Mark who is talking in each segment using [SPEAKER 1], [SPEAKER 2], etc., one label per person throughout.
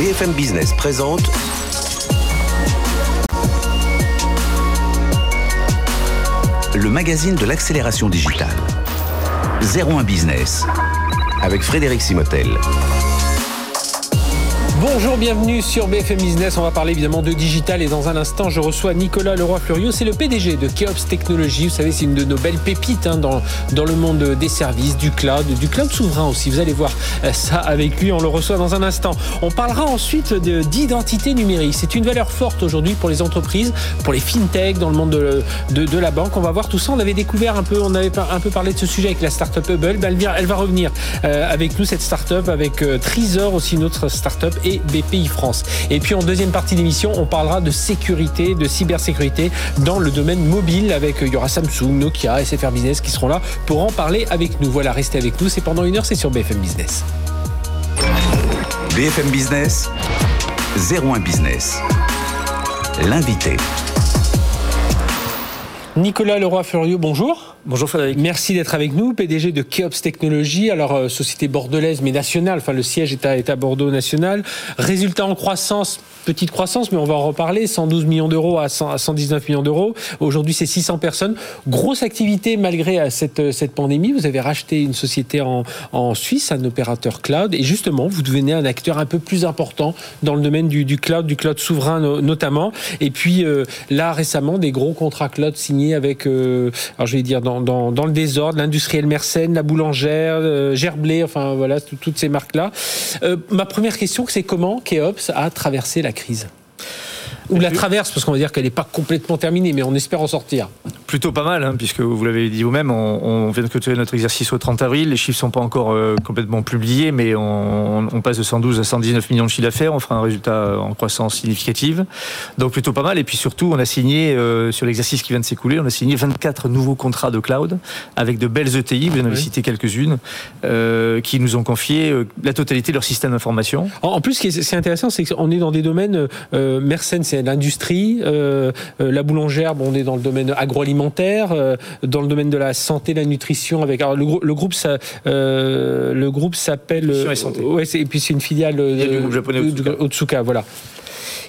[SPEAKER 1] BFM Business présente le magazine de l'accélération digitale. 01 Business avec Frédéric Simotel.
[SPEAKER 2] Bonjour, bienvenue sur BFM Business. On va parler évidemment de digital et dans un instant, je reçois Nicolas Leroy-Fleuriot. C'est le PDG de Keops Technologies. Vous savez, c'est une de nos belles pépites hein, dans, le monde des services, du cloud, du cloud souverain aussi. Vous allez voir euh, ça avec lui. On le reçoit dans un instant. On parlera ensuite d'identité numérique. C'est une valeur forte aujourd'hui pour les entreprises, pour les fintech, dans le monde de, la banque. On va voir tout ça. On avait découvert un peu, on avait un peu parlé de ce sujet avec la startup Hubble. Ben, elle, va revenir euh, avec nous, cette startup, avec euh, Trésor aussi, une autre startup. BPI France. Et puis en deuxième partie d'émission, on parlera de sécurité, de cybersécurité dans le domaine mobile avec il y aura Samsung, Nokia, SFR Business qui seront là pour en parler avec nous. Voilà, restez avec nous, c'est pendant une heure, c'est sur BFM Business.
[SPEAKER 1] BFM Business, 01 Business. L'invité.
[SPEAKER 2] Nicolas Leroy-Fleuriot, bonjour.
[SPEAKER 3] Bonjour Frédéric.
[SPEAKER 2] Merci d'être avec nous, PDG de Keops Technologies, alors euh, société bordelaise mais nationale, enfin le siège est à, est à Bordeaux national. Résultat en croissance, petite croissance, mais on va en reparler, 112 millions d'euros à, 100, à 119 millions d'euros. Aujourd'hui c'est 600 personnes. Grosse activité malgré cette, cette pandémie. Vous avez racheté une société en, en Suisse, un opérateur cloud, et justement vous devenez un acteur un peu plus important dans le domaine du, du cloud, du cloud souverain no, notamment. Et puis euh, là récemment des gros contrats cloud signés avec, euh, alors je vais dire dans, le désordre, l'industriel Mersenne, la boulangère, euh, Gerblé, enfin voilà, toutes ces marques-là. Euh, ma première question, c'est comment Keops a traversé la crise? Ou la traverse, parce qu'on va dire qu'elle n'est pas complètement terminée, mais on espère en sortir.
[SPEAKER 3] Plutôt pas mal, hein, puisque vous l'avez dit vous-même, on, on, vient de clôturer notre exercice au 30 avril. Les chiffres sont pas encore euh, complètement publiés, mais on, on, passe de 112 à 119 millions de chiffre d'affaires. On fera un résultat en croissance significative. Donc plutôt pas mal. Et puis surtout, on a signé, euh, sur l'exercice qui vient de s'écouler, on a signé 24 nouveaux contrats de cloud avec de belles ETI, vous en avez oui. cité quelques-unes, euh, qui nous ont confié la totalité de leur système d'information.
[SPEAKER 2] En, en, plus, ce qui est, intéressant, c'est qu'on est dans des domaines, Mersenne, c'est l'industrie, euh, la boulangère, bon, on est dans le domaine agroalimentaire, euh, dans le domaine de la santé, la nutrition. Avec alors, le, le, groupe, ça, euh, le groupe s'appelle.
[SPEAKER 3] Ouais,
[SPEAKER 2] et puis c'est une filiale
[SPEAKER 3] du groupe japonais
[SPEAKER 2] Otsuka. Otsuka voilà.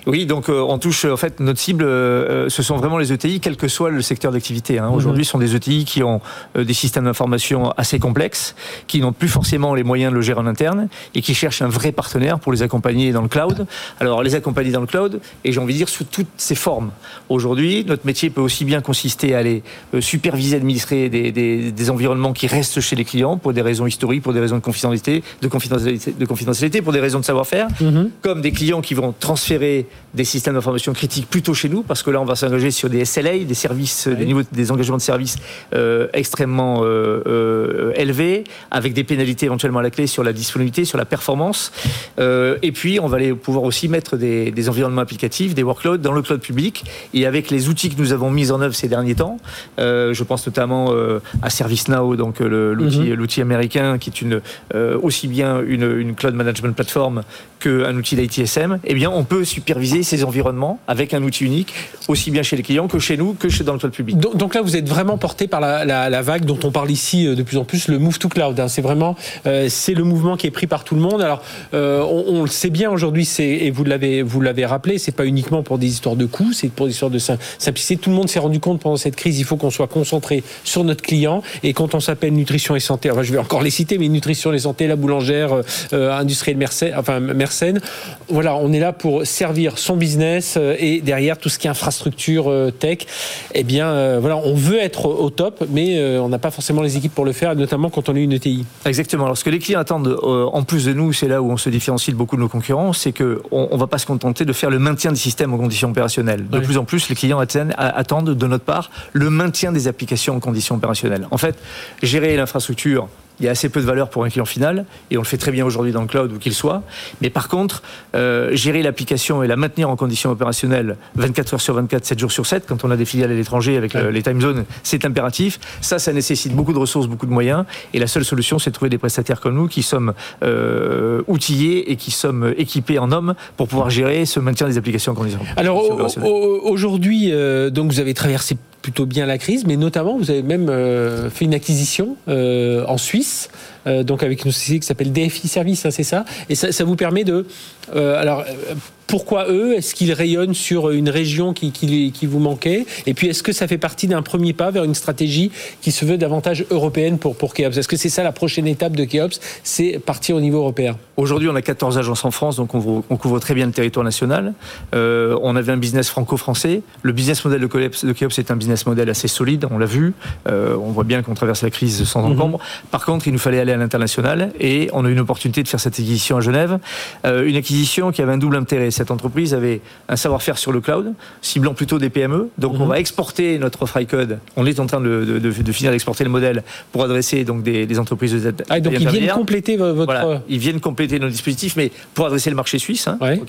[SPEAKER 3] Oui, donc euh, on touche en fait notre cible, euh, ce sont vraiment les ETI, quel que soit le secteur d'activité. Hein. Aujourd'hui, ce sont des ETI qui ont euh, des systèmes d'information assez complexes, qui n'ont plus forcément les moyens de le gérer en interne et qui cherchent un vrai partenaire pour les accompagner dans le cloud. Alors les accompagner dans le cloud, et j'ai envie de dire sous toutes ses formes. Aujourd'hui, notre métier peut aussi bien consister à aller superviser, administrer des, des, des, environnements qui restent chez les clients pour des raisons historiques, pour des raisons de confidentialité, de confidentialité, de confidentialité pour des raisons de savoir-faire, mm -hmm. comme des clients qui vont transférer des systèmes d'information critiques plutôt chez nous, parce que là, on va s'engager sur des SLA, des services, oui. des niveaux, des engagements de services euh, extrêmement euh, euh, élevés, avec des pénalités éventuellement à la clé sur la disponibilité, sur la performance. Et puis, on va aller pouvoir aussi mettre des, des, environnements applicatifs, des workloads dans le cloud public, et avec les outils que nous avons mis en œuvre ces derniers temps, je pense notamment à ServiceNow, donc l'outil mm -hmm. américain, qui est une, aussi bien une, une cloud management platform qu'un outil d'ITSM, eh bien, on peut superviser ces environnements avec un outil unique, aussi bien chez les clients que chez nous, que dans le cloud public.
[SPEAKER 2] Donc, là, vous êtes vraiment porté par la, vague dont on parle ici de plus en plus, le move to cloud. Hein. C'est vraiment, euh, le mouvement qui est pris par tout le monde. Alors, euh, on, le sait bien aujourd'hui, et vous l'avez, vous l'avez rappelé, c'est pas uniquement pour des histoires de coûts, c'est pour des histoires de simplicité. Tout le monde s'est rendu compte pendant cette crise, il faut qu'on soit concentré sur notre client. Et quand on s'appelle nutrition et santé, enfin, je vais encore les citer, mais nutrition et santé, la boulangère, euh, industrielle Mersenne, enfin voilà, on est là pour servir son business et derrière tout ce qui est infrastructure tech, eh bien euh, voilà, on veut être au top, mais euh, on n'a pas forcément les équipes pour le faire, notamment quand on est une ETI.
[SPEAKER 3] Exactement. Alors ce que les clients attendent euh, en plus de nous, c'est là où on se différencie de beaucoup de nos concurrents, c'est que on, on va pas se contenter de faire le maintien des systèmes en conditions opérationnelles. De oui. plus en plus, les clients attendent de notre part le maintien des applications en conditions opérationnelles. En fait, gérer l'infrastructure il y a assez peu de valeur pour un client final, et on le fait très bien aujourd'hui dans le cloud où qu'il soit. Mais par contre, euh, gérer l'application et la maintenir en conditions opérationnelles 24 heures sur 24, 7 jours sur 7, quand on a des filiales à l'étranger avec le- les time zones, c'est impératif. Ça, ça nécessite beaucoup de ressources, beaucoup de moyens, et la seule solution, c'est de trouver des prestataires comme nous qui sommes euh, outillés et qui sommes équipés en hommes pour pouvoir gérer ce maintien des applications en conditions
[SPEAKER 2] Alors aujourd'hui, euh, donc vous avez traversé plutôt bien la crise, mais notamment vous avez même euh, fait une acquisition euh, en Suisse, peace. Euh, donc avec une société qui s'appelle DFI Service, hein, c'est ça, et ça, ça vous permet de, euh, alors euh, pourquoi eux? Est-ce qu'ils rayonnent sur une région qui, qui, qui vous manquait? Et puis est-ce que ça fait partie d'un premier pas vers une stratégie qui se veut davantage européenne pour pour Keops? Est-ce que c'est ça la prochaine étape de Keops? C'est partir au niveau européen
[SPEAKER 3] Aujourd'hui, on a 14 agences en France, donc on, couvre- on couvre très bien le territoire national. Euh, on avait un business franco-français. Le business model de Keops, de Keops est un business model assez solide, on l'a vu. On voit bien qu'on traverse la crise sans
[SPEAKER 2] Mhm.
[SPEAKER 3] encombre. Par contre, il nous fallait aller à l'international et on a eu une opportunité de faire cette acquisition à Genève. Euh, une acquisition qui avait un double intérêt. Cette entreprise avait un savoir-faire sur le cloud, ciblant plutôt des PME. Donc
[SPEAKER 2] Mhm.
[SPEAKER 3] on va exporter notre FryCode. On est en train de, de- de- de finir d'exporter le modèle pour adresser donc des, des entreprises de
[SPEAKER 2] Ah, donc ils viennent compléter vo- votre.
[SPEAKER 3] Voilà, ils viennent compléter nos dispositifs, mais pour adresser le marché suisse. hein,
[SPEAKER 2] Ouais.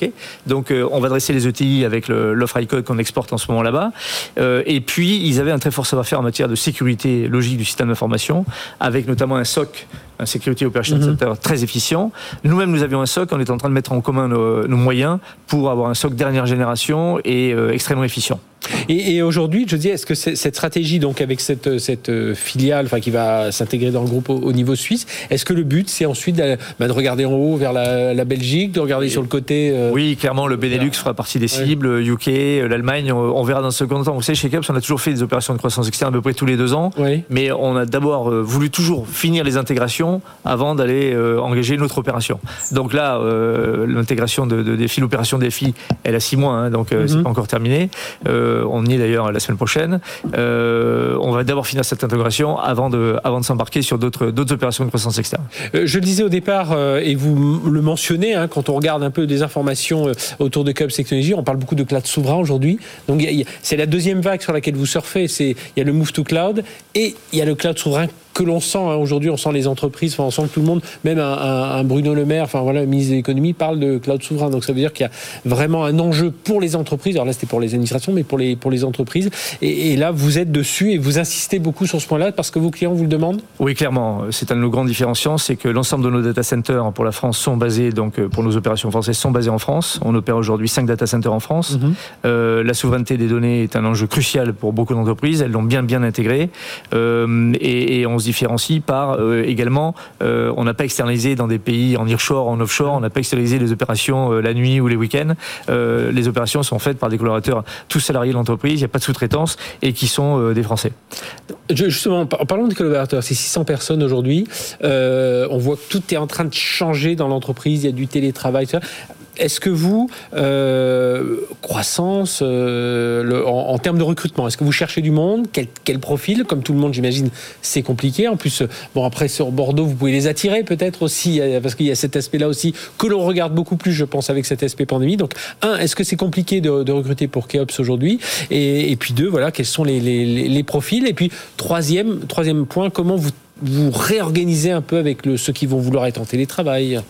[SPEAKER 3] Donc, euh, on va adresser les ETI avec l'offre iCode qu'on exporte en ce moment là-bas. Euh, et puis, ils avaient un très fort savoir-faire en matière de sécurité logique du système d'information, avec notamment un SOC, un Security Operation
[SPEAKER 2] Mhm.
[SPEAKER 3] Center très efficient. Nous-mêmes, nous avions un SOC, on est en train de mettre en commun nos, nos moyens pour avoir un SOC dernière génération et euh, extrêmement efficient.
[SPEAKER 2] Et, et aujourd'hui, je dis, est-ce que cette stratégie, donc avec cette, cette euh, filiale, enfin qui va s'intégrer dans le groupe au, au niveau suisse, est-ce que le but, c'est ensuite de, bah, de regarder en haut vers la, la Belgique, de regarder sur le côté euh,
[SPEAKER 3] Oui, clairement, le Benelux fera partie des cibles, UK, euh, l'Allemagne, on, on verra dans ce second temps. Vous savez, chez Keps, on a toujours fait des opérations de croissance externe à peu près tous les deux ans.
[SPEAKER 2] Oui.
[SPEAKER 3] Mais on a d'abord voulu toujours finir les intégrations avant d'aller euh, engager une autre opération. Donc là, euh, l'intégration de, de défi, l'opération défi, elle a six mois, hein, donc euh, c'est
[SPEAKER 2] Mhm.
[SPEAKER 3] pas encore terminé. Euh, on y est d'ailleurs la semaine prochaine. Euh, on va d'abord finir cette intégration avant de, avant de s'embarquer sur d'autres, opérations de croissance externe.
[SPEAKER 2] Euh, Je le disais au départ, euh, et vous le mentionnez, hein, quand on regarde un peu des informations euh, autour de Cubs Technologies, on parle beaucoup de cloud souverain aujourd'hui. Donc c'est la deuxième vague sur laquelle vous surfez. C'est il y a le move to cloud et il y a le cloud souverain que l'on sent hein, aujourd'hui. On sent les entreprises, enfin, on sent que tout le monde, même un, un- un Bruno Le Maire, enfin voilà, le ministre de l'économie parle de cloud souverain. Donc ça veut dire qu'il y a vraiment un enjeu pour les entreprises. Alors là c'était pour les administrations, mais pour les pour les entreprises. Et, et là vous êtes dessus et vous insistez beaucoup sur ce point-là parce que vos clients vous le demandent?
[SPEAKER 3] Oui, clairement. C'est un de nos grands différenciants, c'est que l'ensemble de nos data centers pour la France sont basés, donc euh, pour nos opérations françaises, sont basés en France. On opère aujourd'hui 5 data centers en France.
[SPEAKER 2] Mhm.
[SPEAKER 3] Euh, la souveraineté des données est un enjeu crucial pour beaucoup d'entreprises. Elles l'ont bien bien intégré Euh, et, et on différencie par euh, également, euh, on n'a pas externalisé dans des pays en nearshore, en offshore, on n'a pas externalisé les opérations euh, la nuit ou les week-ends. Les opérations sont faites par des collaborateurs, tous salariés de l'entreprise. Il n'y a pas de sous-traitance et qui sont des Français.
[SPEAKER 2] Justement, par- parlons des collaborateurs. C'est 600 personnes aujourd'hui. On voit que tout est en train de changer dans l'entreprise. Il y a du télétravail. ça. Est-ce que vous, euh, croissance, euh, en, termes de recrutement, est-ce que vous cherchez du monde? Quel, profil? Comme tout le monde, j'imagine, c'est compliqué. En plus, euh, bon, après, sur Bordeaux, vous pouvez les attirer peut-être aussi, parce qu'il y a cet aspect-là aussi que l'on regarde beaucoup plus, je pense, avec cet aspect pandémie. Donc, un, est-ce que c'est compliqué de, recruter pour Keops aujourd'hui? Et, puis deux, voilà, quels sont les, profils? Et puis, troisième, troisième point, comment vous vous réorganisez un peu avec ceux qui vont vouloir être en télétravail?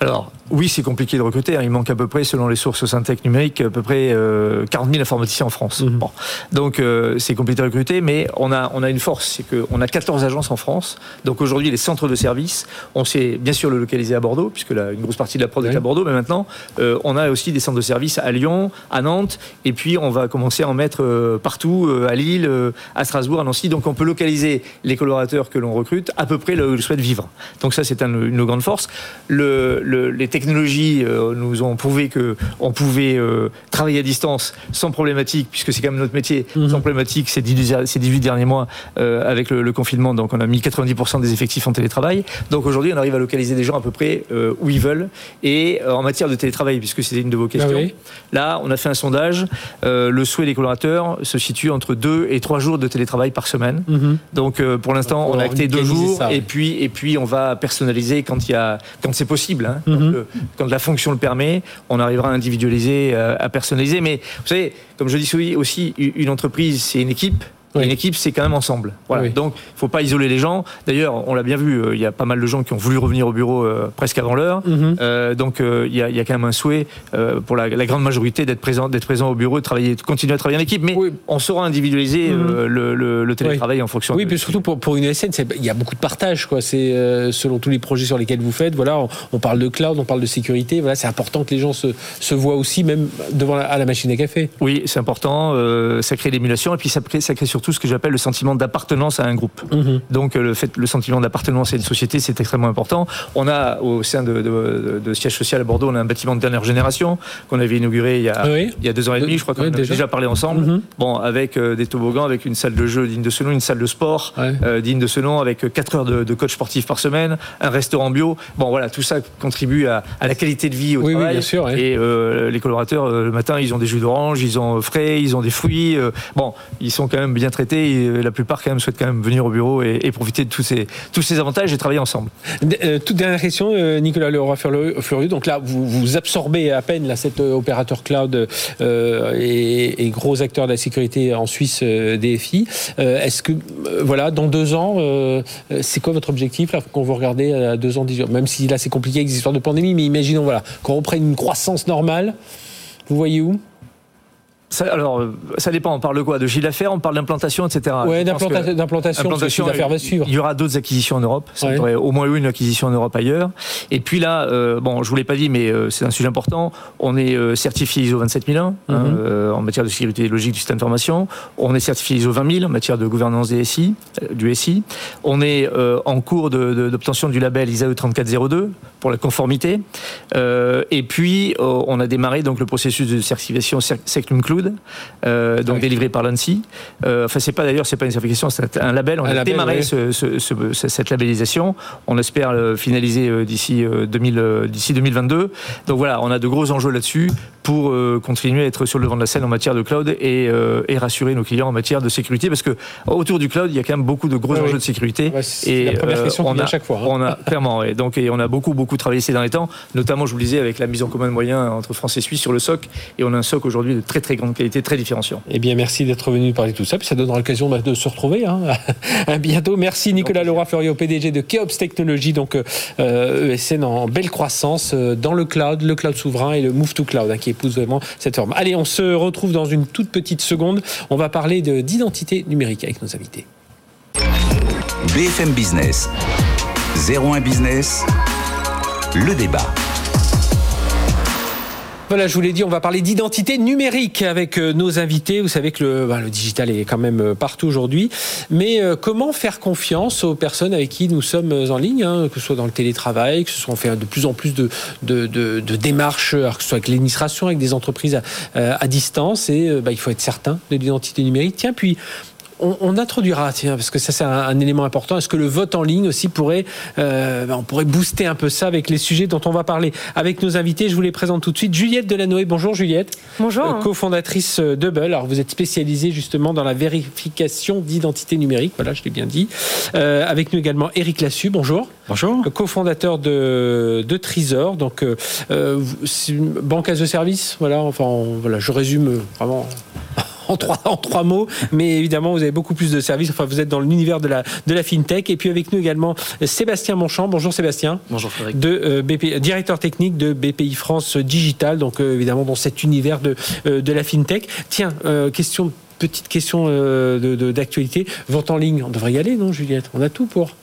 [SPEAKER 3] Alors, oui, c'est compliqué de recruter. hein. Il manque à peu près, selon les sources Syntec numériques, à peu près euh, 40 000 informaticiens en France.
[SPEAKER 2] Mhm.
[SPEAKER 3] Bon. Donc, euh, c'est compliqué de recruter, mais on a, on a une force, c'est qu'on a 14 agences en France. Donc, aujourd'hui, les centres de services, on sait bien sûr le localiser à Bordeaux, puisque une grosse partie de la prod est à Bordeaux, mais maintenant, euh, on a aussi des centres de services à Lyon, à Nantes, et puis on va commencer à en mettre euh, partout, euh, à Lille, euh, à Strasbourg, à Nancy. Donc, on peut localiser les collaborateurs que l'on recrute à peu près là où ils souhaitent vivre. Donc, ça, c'est un- une de nos grandes forces. Le, le- les technologies euh, nous ont prouvé que on pouvait euh, travailler à distance sans problématique, puisque c'est quand même notre métier,
[SPEAKER 2] Mhm.
[SPEAKER 3] sans problématique ces 18, ces 18 derniers mois euh, avec le, confinement. Donc on a mis 90% des effectifs en télétravail. Donc aujourd'hui, on arrive à localiser des gens à peu près où ils veulent. Et en matière de télétravail, puisque c'était une de vos questions,
[SPEAKER 2] Ah oui.
[SPEAKER 3] là, on a fait un sondage. Le souhait des collaborateurs se situe entre 2 et 3 jours de télétravail par semaine. Donc euh, pour l'instant, on a acté deux
[SPEAKER 2] organiser
[SPEAKER 3] jours
[SPEAKER 2] ça,
[SPEAKER 3] et puis et puis on va personnaliser quand il y a quand c'est possible, hein.
[SPEAKER 2] Mhm.
[SPEAKER 3] le- quand la fonction le permet, on arrivera à individualiser, euh, à personnaliser. Mais vous savez, comme je dis aussi, une entreprise c'est une équipe. Une équipe, c'est quand même ensemble. Voilà. Donc, il ne faut pas isoler les gens. D'ailleurs, on l'a bien vu, euh, il y a pas mal de gens qui ont voulu revenir au bureau euh, presque avant l'heure. Mhm. Euh, donc, il y, a, quand même un souhait pour la, grande majorité d'être présent, d'être présent au bureau, de travailler, de continuer à travailler en équipe. Mais on saura individualiser mhm. le, télétravail en fonction.
[SPEAKER 2] Oui, puis surtout pour, pour une SN, il y a beaucoup de partage. Quoi. C'est selon tous les projets sur lesquels vous faites. Voilà, on, parle de cloud, on parle de sécurité. Voilà, c'est important que les gens se, se voient aussi, même devant la, à la machine à café.
[SPEAKER 3] Oui, c'est important. ça crée l'émulation et puis ça crée, ça crée surtout ce que j'appelle le sentiment d'appartenance à un groupe. Mhm. Donc le fait, le sentiment d'appartenance à une société, c'est extrêmement important. On a au sein de, de, siège social à Bordeaux, on a un bâtiment de dernière génération qu'on avait inauguré il y a, il y a deux ans et demi, je crois qu'on a déjà. parlé ensemble. Mhm. Bon, avec euh, des toboggans, avec une salle de jeu digne de ce nom, une salle de sport euh, digne de ce nom, avec 4 heures de, coach sportif par semaine, un restaurant bio. Bon, voilà, tout ça contribue à, la qualité de vie au travail.
[SPEAKER 2] bien sûr,
[SPEAKER 3] et euh, les collaborateurs, le matin, ils ont des jus d'orange, ils ont frais, ils ont des fruits. bon, ils sont quand même bien traités. Et la plupart quand même souhaitent quand même venir au bureau et, profiter de tous ces, tous ces avantages et travailler ensemble.
[SPEAKER 2] Euh, toute dernière question, euh, Nicolas Leroy-Flurieux. Donc là, vous, absorbez à peine là, cet euh, opérateur cloud et, gros acteur de la sécurité en Suisse, DFI. Est-ce que, voilà, dans deux ans, c'est quoi votre objectif là, quand vous regardez à deux ans, même si là c'est compliqué avec les histoires de pandémie, mais imaginons, voilà, quand on une croissance normale, vous voyez où?
[SPEAKER 3] Alors, euh, ça dépend. On parle de quoi? De chiffre d'affaires On parle d'implantation, etc.
[SPEAKER 2] Oui, d'implantation. d'affaires va suivre.
[SPEAKER 3] Il y aura d'autres acquisitions en Europe. Ça au moins une acquisition en Europe ailleurs. Et puis là, euh, bon, je vous l'ai pas dit, mais euh, c'est un sujet important. On est certifié ISO 27001 hein, mhm. en matière de sécurité logique du système d'information. On est certifié ISO 20000 en matière de gouvernance des SI, du SI. On est en cours d'obtention du label ISAE 3402 pour la conformité. et puis, on a démarré donc le processus de certification Cloud euh, donc délivré par l'ANSI. Euh, enfin, c'est pas d'ailleurs, c'est pas une certification, c'est un label. On a démarré cette labellisation. On espère le finaliser euh, d'ici 2022. Donc voilà, on a de gros enjeux là-dessus pour continuer à être sur le devant de la scène en matière de cloud et, rassurer nos clients en matière de sécurité, parce que autour du cloud, il y a quand même beaucoup de gros enjeux de sécurité.
[SPEAKER 2] c'est la première question qu'on a à chaque fois. Hein.
[SPEAKER 3] On a clairement, et donc et on a beaucoup beaucoup travaillé ces derniers temps, notamment, je vous le disais, avec la mise en commun de moyens entre France et Suisse sur le SOC, et on a un SOC aujourd'hui de très très grande qualité, très différenciant.
[SPEAKER 2] Eh bien, merci d'être venu parler de tout ça. Puis ça donnera l'occasion bah, de se retrouver. Hein. à bientôt. Merci Nicolas Laura Florio, PDG de Keops Technologies, donc euh, ESN en belle croissance euh, dans le cloud, le cloud souverain et le move to cloud hein, qui vraiment cette forme. Allez, on se retrouve dans une toute petite seconde. On va parler d'identité numérique avec nos invités.
[SPEAKER 1] BFM Business, 01 Business, le débat.
[SPEAKER 2] Voilà, je vous l'ai dit, on va parler d'identité numérique avec euh, nos invités. Vous savez que le, bah, le digital est quand même euh, partout aujourd'hui. Mais euh, comment faire confiance aux personnes avec qui nous sommes en ligne, hein, que ce soit dans le télétravail, que ce soit on fait de plus en plus de, démarches, que ce soit avec l'administration, avec des entreprises à, à distance. Et bah, il faut être certain de l'identité numérique. Tiens, puis on, introduira, tiens, parce que ça c'est un, élément important. Est-ce que le vote en ligne aussi pourrait, euh, ben, on pourrait booster un peu ça avec les sujets dont on va parler avec nos invités? Je vous les présente tout de suite. Juliette Delanoë, bonjour Juliette.
[SPEAKER 4] Bonjour. Euh,
[SPEAKER 2] cofondatrice euh, de Alors vous êtes spécialisée justement dans la vérification d'identité numérique. Voilà, je l'ai bien dit. avec nous également Eric Lassu, bonjour.
[SPEAKER 5] Bonjour.
[SPEAKER 2] cofondateur de, de Trisor, donc banque as a service. Voilà, enfin voilà, je résume vraiment en trois, en trois mots, mais évidemment, vous avez beaucoup plus de services. Enfin, vous êtes dans l'univers de la, de la FinTech. Et puis avec nous également Sébastien Monchamp. Bonjour Sébastien.
[SPEAKER 5] Bonjour Frédéric.
[SPEAKER 2] De, euh, BP, directeur technique de BPI France Digital, donc euh, évidemment dans cet univers de, euh, de la FinTech. Tiens, question petite question d'actualité. Vente en ligne, on devrait y aller, non, Juliette? On a tout pour.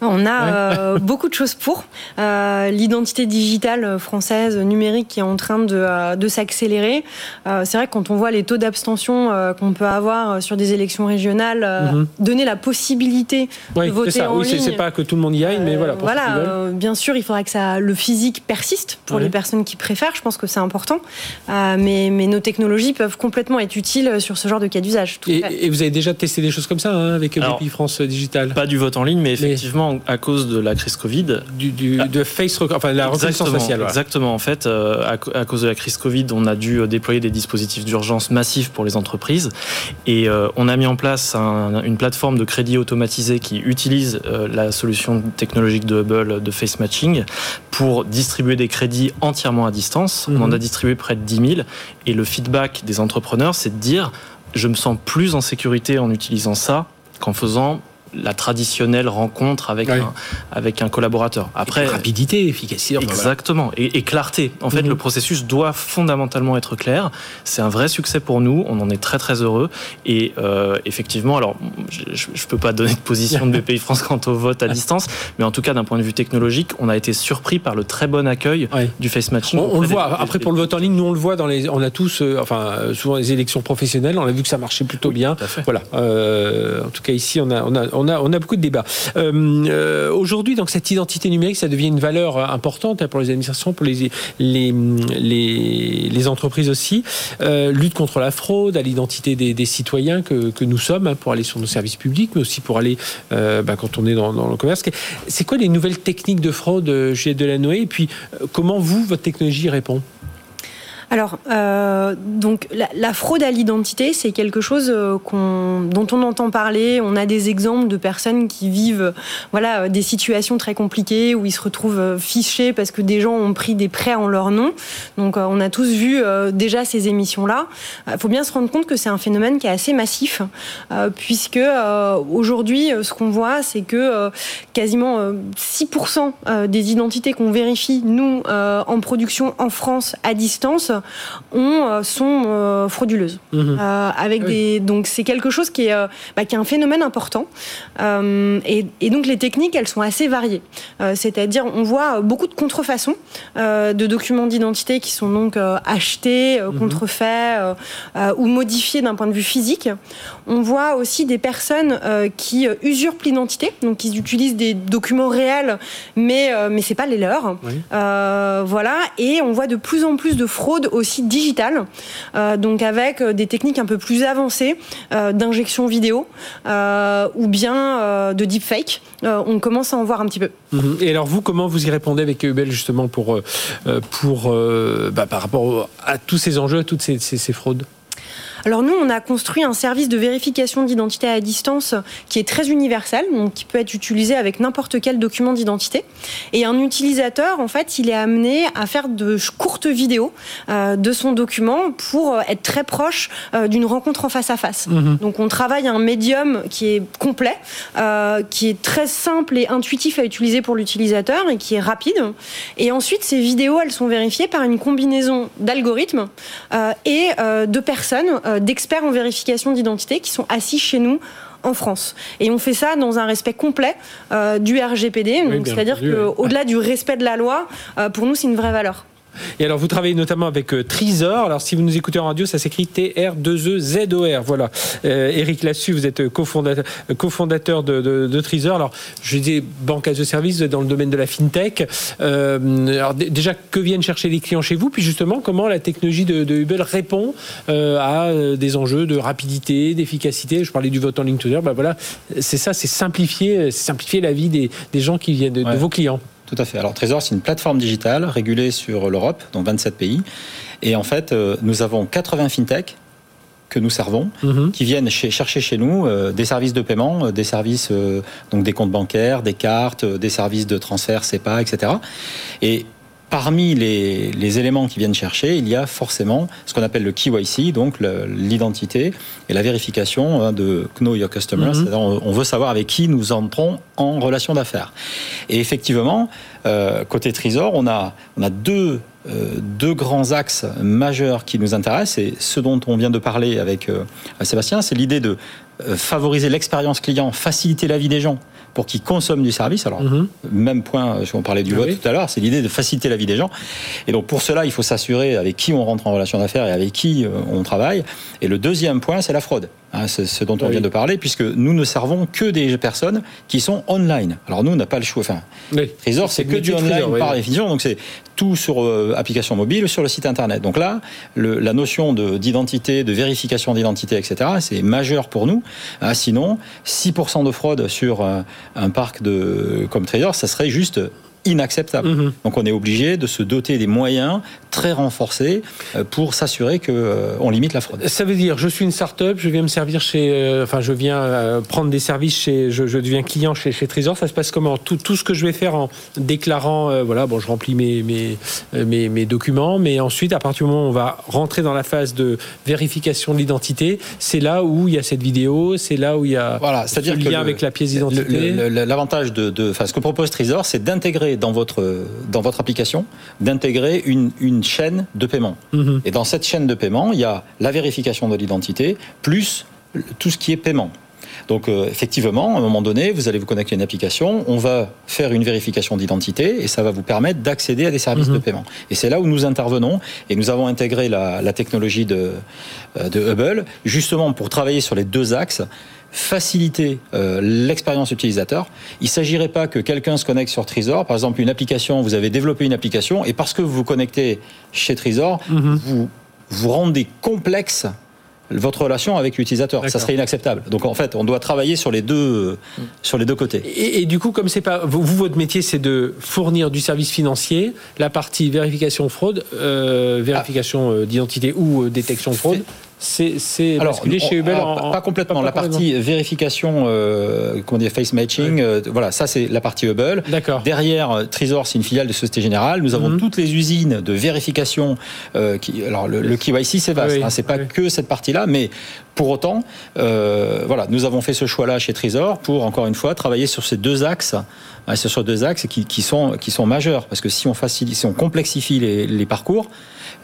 [SPEAKER 4] On a euh, beaucoup de choses pour. Euh, L'identité digitale française numérique qui est en train de, euh, de s'accélérer. Euh, c'est vrai que quand on voit les taux d'abstention euh, qu'on peut avoir sur des élections régionales, mhm. donner la possibilité de voter ça. en
[SPEAKER 2] oui,
[SPEAKER 4] ligne.
[SPEAKER 2] C'est pas que tout le monde y aille, mais voilà. Pour
[SPEAKER 4] voilà, bien sûr, il faudra que ça, le physique persiste pour les personnes qui préfèrent. Je pense que c'est important. mais, mais nos technologies peuvent complètement être utiles sur ce genre de cas d'usage.
[SPEAKER 2] Et, et, vous avez déjà testé des choses comme ça hein, avec BPI France Digital?
[SPEAKER 5] Pas du vote en ligne, mais effectivement à cause de la crise Covid.
[SPEAKER 2] Du, de face, enfin la reconnaissance faciale.
[SPEAKER 5] Exactement. En fait, euh, à, cause de la crise Covid, on a dû euh, déployer des dispositifs d'urgence massifs pour les entreprises. Et euh, on a mis en place une plateforme de crédit automatisé qui utilise la solution technologique de Hubble de face matching pour distribuer des crédits entièrement à distance. On en mhm. a distribué près de 10 000. Et le feedback des entrepreneurs, c'est de dire je me sens plus en sécurité en utilisant ça qu'en faisant la traditionnelle rencontre avec, un, avec un collaborateur.
[SPEAKER 2] Après, rapidité, efficacité.
[SPEAKER 5] Exactement. Et, clarté. En fait, mhm. le processus doit fondamentalement être clair. C'est un vrai succès pour nous. On en est très, très heureux. Et euh, effectivement, alors, je ne peux pas donner de position de BPI France quant au vote à distance, mais en tout cas, d'un point de vue technologique, on a été surpris par le très bon accueil du face matching.
[SPEAKER 2] On, le voit. Après, pour le vote en ligne, nous, on le voit dans les. On a tous, euh, enfin, souvent les élections professionnelles, on a vu que ça marchait plutôt bien. Voilà. Euh, en tout cas, ici, on a, on a, on a, on a beaucoup de débats. Euh, euh, aujourd'hui, donc cette identité numérique, ça devient une valeur importante hein, pour les administrations, pour les entreprises aussi. Euh, lutte contre la fraude, à l'identité des, citoyens que, nous sommes, hein, pour aller sur nos services publics, mais aussi pour aller bah, quand on est dans, dans le commerce. C'est quoi les nouvelles techniques de fraude, Juliette Delanoë? Et puis, comment vous, votre technologie répond?
[SPEAKER 4] Alors, euh, donc la, fraude à l'identité, c'est quelque chose euh, dont on entend parler. On a des exemples de personnes qui vivent, voilà, des situations très compliquées où ils se retrouvent euh, fichés parce que des gens ont pris des prêts en leur nom. Donc, on a tous vu déjà ces émissions-là. Il faut bien se rendre compte que c'est un phénomène qui est assez massif, puisque aujourd'hui, ce qu'on voit, c'est que quasiment 6% des identités qu'on vérifie nous en production en France à distance ont, euh, sont euh, frauduleuses. Mhm. Euh, avec des, donc c'est quelque chose qui est, bah, qui est un phénomène important. Et, et, donc les techniques, elles sont assez variées. C'est-à-dire, on voit beaucoup de contrefaçons de documents d'identité qui sont donc achetés, mhm. contrefaits ou modifiés d'un point de vue physique. On voit aussi des personnes qui usurpent l'identité, donc ils utilisent des documents réels, mais mais c'est pas les leurs. voilà, et on voit de plus en plus de fraudes aussi digital, euh, donc avec euh, des techniques un peu plus avancées euh, d'injection vidéo ou bien de deepfake. on commence à en voir un petit peu.
[SPEAKER 2] Mhm. Et alors vous, comment vous y répondez avec Ubel justement pour, pour bah, par rapport à tous ces enjeux, à toutes ces fraudes?
[SPEAKER 4] Alors nous, on a construit un service de vérification d'identité à distance qui est très universel, donc qui peut être utilisé avec n'importe quel document d'identité. Et un utilisateur, en fait, il est amené à faire de courtes vidéos euh, de son document pour euh, être très proche euh, d'une rencontre en face à face. Mhm. Donc on travaille un médium qui est complet, qui est très simple et intuitif à utiliser pour l'utilisateur et qui est rapide. Et ensuite, ces vidéos, elles sont vérifiées par une combinaison d'algorithmes et de personnes d'experts en vérification d'identité qui sont assis chez nous en France. Et on fait ça dans un respect complet euh, du RGPD. C'est-à-dire qu'au-delà du respect de la loi, euh, pour nous, c'est une vraie valeur.
[SPEAKER 2] Et alors, vous travaillez notamment avec euh, Trésor. Alors, si vous nous écoutez en radio, ça s'écrit T-R-2-E-Z-O-R. Voilà. Euh, Eric Lassu, vous êtes cofondateur, cofondateur de, de, de Trésor. Alors, je disais banque as a service dans le domaine de la fintech. Euh, alors, déjà, que viennent chercher les clients chez vous? Puis justement, comment la technologie de, de Hubel répond euh, à euh, des enjeux de rapidité, d'efficacité? Je parlais du vote en ligne tout à l'heure. Ben voilà, c'est ça, c'est simplifier, simplifier la vie des, des gens qui viennent de, de vos clients.
[SPEAKER 6] Tout à fait. Alors Trésor, c'est une plateforme digitale régulée sur l'Europe, dans 27 pays. Et en fait, euh, nous avons 80 fintechs que nous servons, mhm. qui viennent chercher chez nous euh, des services de paiement, euh, des services donc des comptes bancaires, des cartes, des services de transfert SEPA, etc. Et Parmi les, éléments qui viennent chercher, il y a forcément ce qu'on appelle le KYC, donc l'identité et la vérification hein, de Know Your Customer. Mhm. On veut savoir avec qui nous entrons en relation d'affaires. Et effectivement, euh, côté Trésor, on a, on a deux, euh, deux grands axes majeurs qui nous intéressent. Et ce dont on vient de parler avec euh, Sébastien, c'est l'idée de favoriser l'expérience client, faciliter la vie des gens pour qu'ils consomment du service. Alors, mhm. même point, on parlait du ah vote tout à l'heure, c'est l'idée de faciliter la vie des gens. Et donc, pour cela, il faut s'assurer avec qui on rentre en relation d'affaires et avec qui euh, on travaille. Et le deuxième point, c'est la fraude. Hein, c'est ce dont on vient de parler, puisque nous ne servons que des personnes qui sont online. Alors nous, on n'a pas le choix. Enfin, Trésor, c'est que du online par définition, donc c'est tout sur euh, application mobile, sur le site internet. Donc là, le, la notion d'identité, de, vérification d'identité, etc., c'est majeur pour nous. Ah, sinon, 6% de fraude sur euh, un parc de, comme Trésor, ça serait juste inacceptable.
[SPEAKER 2] Mhm.
[SPEAKER 6] Donc on est obligé de se doter des moyens très renforcés euh, pour s'assurer que euh, limite la fraude.
[SPEAKER 2] Ça veut dire, je suis une start-up, je viens me servir chez, euh, enfin, je viens prendre des services chez, je, je deviens client chez, chez Trésor. Ça se passe comment? Tout, tout ce que je vais faire en déclarant, euh, voilà, bon, je remplis mes, mes, mes, mes documents, mais ensuite, à partir du moment où on va rentrer dans la phase de vérification de l'identité, c'est là où il y a cette vidéo, c'est là où il y a
[SPEAKER 6] Voilà,
[SPEAKER 2] ce lien
[SPEAKER 6] le-
[SPEAKER 2] avec la pièce d'identité.
[SPEAKER 6] L'avantage de, de- enfin, ce que propose Trésor, c'est d'intégrer dans votre dans votre application, d'intégrer une, une chaîne de paiement.
[SPEAKER 2] Mhm.
[SPEAKER 6] Et dans cette chaîne de paiement, il y a la vérification de l'identité plus tout ce qui est paiement. Donc euh, effectivement, à un moment donné, vous allez vous connecter à une application, on va faire une vérification d'identité et ça va vous permettre d'accéder à des services
[SPEAKER 2] Mhm.
[SPEAKER 6] de paiement. Et c'est là où nous intervenons et nous avons intégré la, la technologie de, euh, de Hubble justement pour travailler sur les deux axes faciliter euh, l'expérience utilisateur. Il ne s'agirait pas que quelqu'un se connecte sur Trésor, par exemple une application, vous avez développé une application et parce que vous vous connectez chez Trésor,
[SPEAKER 2] Mhm.
[SPEAKER 6] vous vous rendez complexe votre relation avec l'utilisateur. Ça serait inacceptable. Donc en fait, on doit travailler sur les deux, sur les deux côtés.
[SPEAKER 2] Et, et du coup, comme c'est pas vous, votre métier, c'est de fournir du service financier, la partie vérification fraude, euh, vérification euh, d'identité ou détection de fraude, c'est basculé chez
[SPEAKER 6] alors,
[SPEAKER 2] en-
[SPEAKER 6] pas complètement.
[SPEAKER 2] pas-
[SPEAKER 6] la partie vérification, euh, comment dire, face matching, euh, voilà, ça c'est la partie Hubble.
[SPEAKER 2] D'accord.
[SPEAKER 6] Derrière, euh, Trésor, c'est une filiale de Société Générale. Nous avons
[SPEAKER 2] Mhm.
[SPEAKER 6] toutes les usines de vérification. euh, qui, alors, le, le KYC, c'est vaste.
[SPEAKER 2] Oui,
[SPEAKER 6] hein, c'est pas
[SPEAKER 2] oui.
[SPEAKER 6] que cette partie-là, mais pour autant, euh, voilà, nous avons fait ce choix-là chez Trésor pour encore une fois travailler sur ces deux axes, hein, sur deux axes qui, qui sont qui sont majeurs, parce que si on facilite, si on complexifie les, les parcours,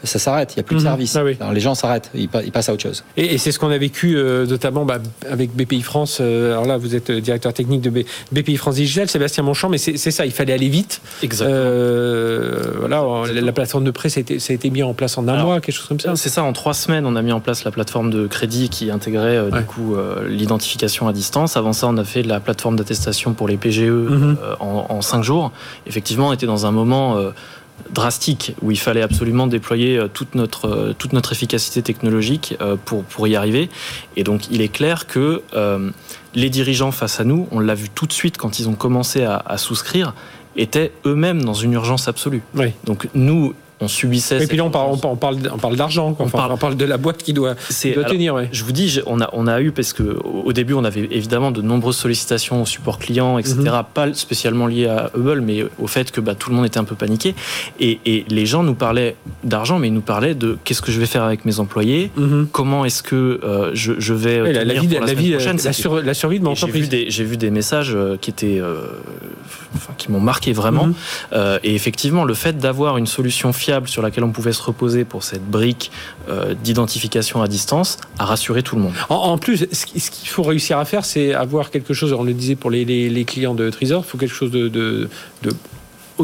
[SPEAKER 6] ça s'arrête. Il n'y a plus
[SPEAKER 2] Mhm.
[SPEAKER 6] de service.
[SPEAKER 2] Ah oui.
[SPEAKER 6] Alors, les gens s'arrêtent, ils, pa- ils passent à autre chose.
[SPEAKER 2] Et, et c'est ce qu'on a vécu euh, notamment bah, avec BPI France. euh, alors là, vous êtes directeur technique de B- BPI France Digital, Sébastien Monchamp, mais c'est ça, il fallait aller vite.
[SPEAKER 5] Exactement.
[SPEAKER 2] Euh, voilà, la, la plateforme de prêt, ça a été, ça a été mis en place en un
[SPEAKER 5] Alors,
[SPEAKER 2] mois, quelque chose comme ça.
[SPEAKER 5] C'est ça, en trois semaines, on a mis en place la plateforme de crédit qui intégrait euh,
[SPEAKER 2] Ouais.
[SPEAKER 5] du coup euh, l'identification à distance. Avant ça, on a fait la plateforme d'attestation pour les PGE
[SPEAKER 2] Mhm.
[SPEAKER 5] euh, en, en cinq jours. Effectivement, on était dans un moment drastique où il fallait absolument déployer toute notre toute notre efficacité technologique pour pour y arriver. Et donc, il est clair que les dirigeants face à nous, on l'a vu tout de suite quand ils ont commencé à, à souscrire, étaient eux-mêmes dans une urgence absolue.
[SPEAKER 2] Oui.
[SPEAKER 5] Donc nous, on subissait.
[SPEAKER 2] Et puis là, on parle, on parle, on d'argent.
[SPEAKER 5] On
[SPEAKER 2] Enfin,
[SPEAKER 5] parle-
[SPEAKER 2] on parle de la boîte qui doit,
[SPEAKER 5] C'est-
[SPEAKER 2] qui doit
[SPEAKER 5] alors,
[SPEAKER 2] tenir. Ouais.
[SPEAKER 5] Je vous dis, on a, on a eu, parce que au au début, on avait évidemment de nombreuses sollicitations au support client, etc.
[SPEAKER 2] Mhm.
[SPEAKER 5] Pas spécialement liées à Hubble, mais au fait que bah, tout le monde était un peu paniqué. Et, et les gens nous parlaient d'argent, mais ils nous parlaient de qu'est-ce que je vais faire avec mes employés,
[SPEAKER 2] Mhm.
[SPEAKER 5] comment est-ce que euh, je, je vais
[SPEAKER 2] Ouais, la, vie,
[SPEAKER 5] la,
[SPEAKER 2] la, vie,
[SPEAKER 5] prochaine.
[SPEAKER 2] la,
[SPEAKER 5] C'était-
[SPEAKER 2] sur- la survie de mon
[SPEAKER 5] et J'ai vu,
[SPEAKER 2] entreprise.
[SPEAKER 5] j'ai vu des messages euh, qui étaient, euh, enfin, qui m'ont marqué vraiment.
[SPEAKER 2] Mhm.
[SPEAKER 5] Euh, et effectivement, le fait d'avoir une solution fiable sur laquelle on pouvait se reposer pour cette brique euh, d'identification à distance a rassuré tout le monde.
[SPEAKER 2] En, en plus, ce qui- ce qu'il faut réussir à faire, c'est avoir quelque chose, on le disait pour les, les- les clients de Trésor, il faut quelque chose de, de-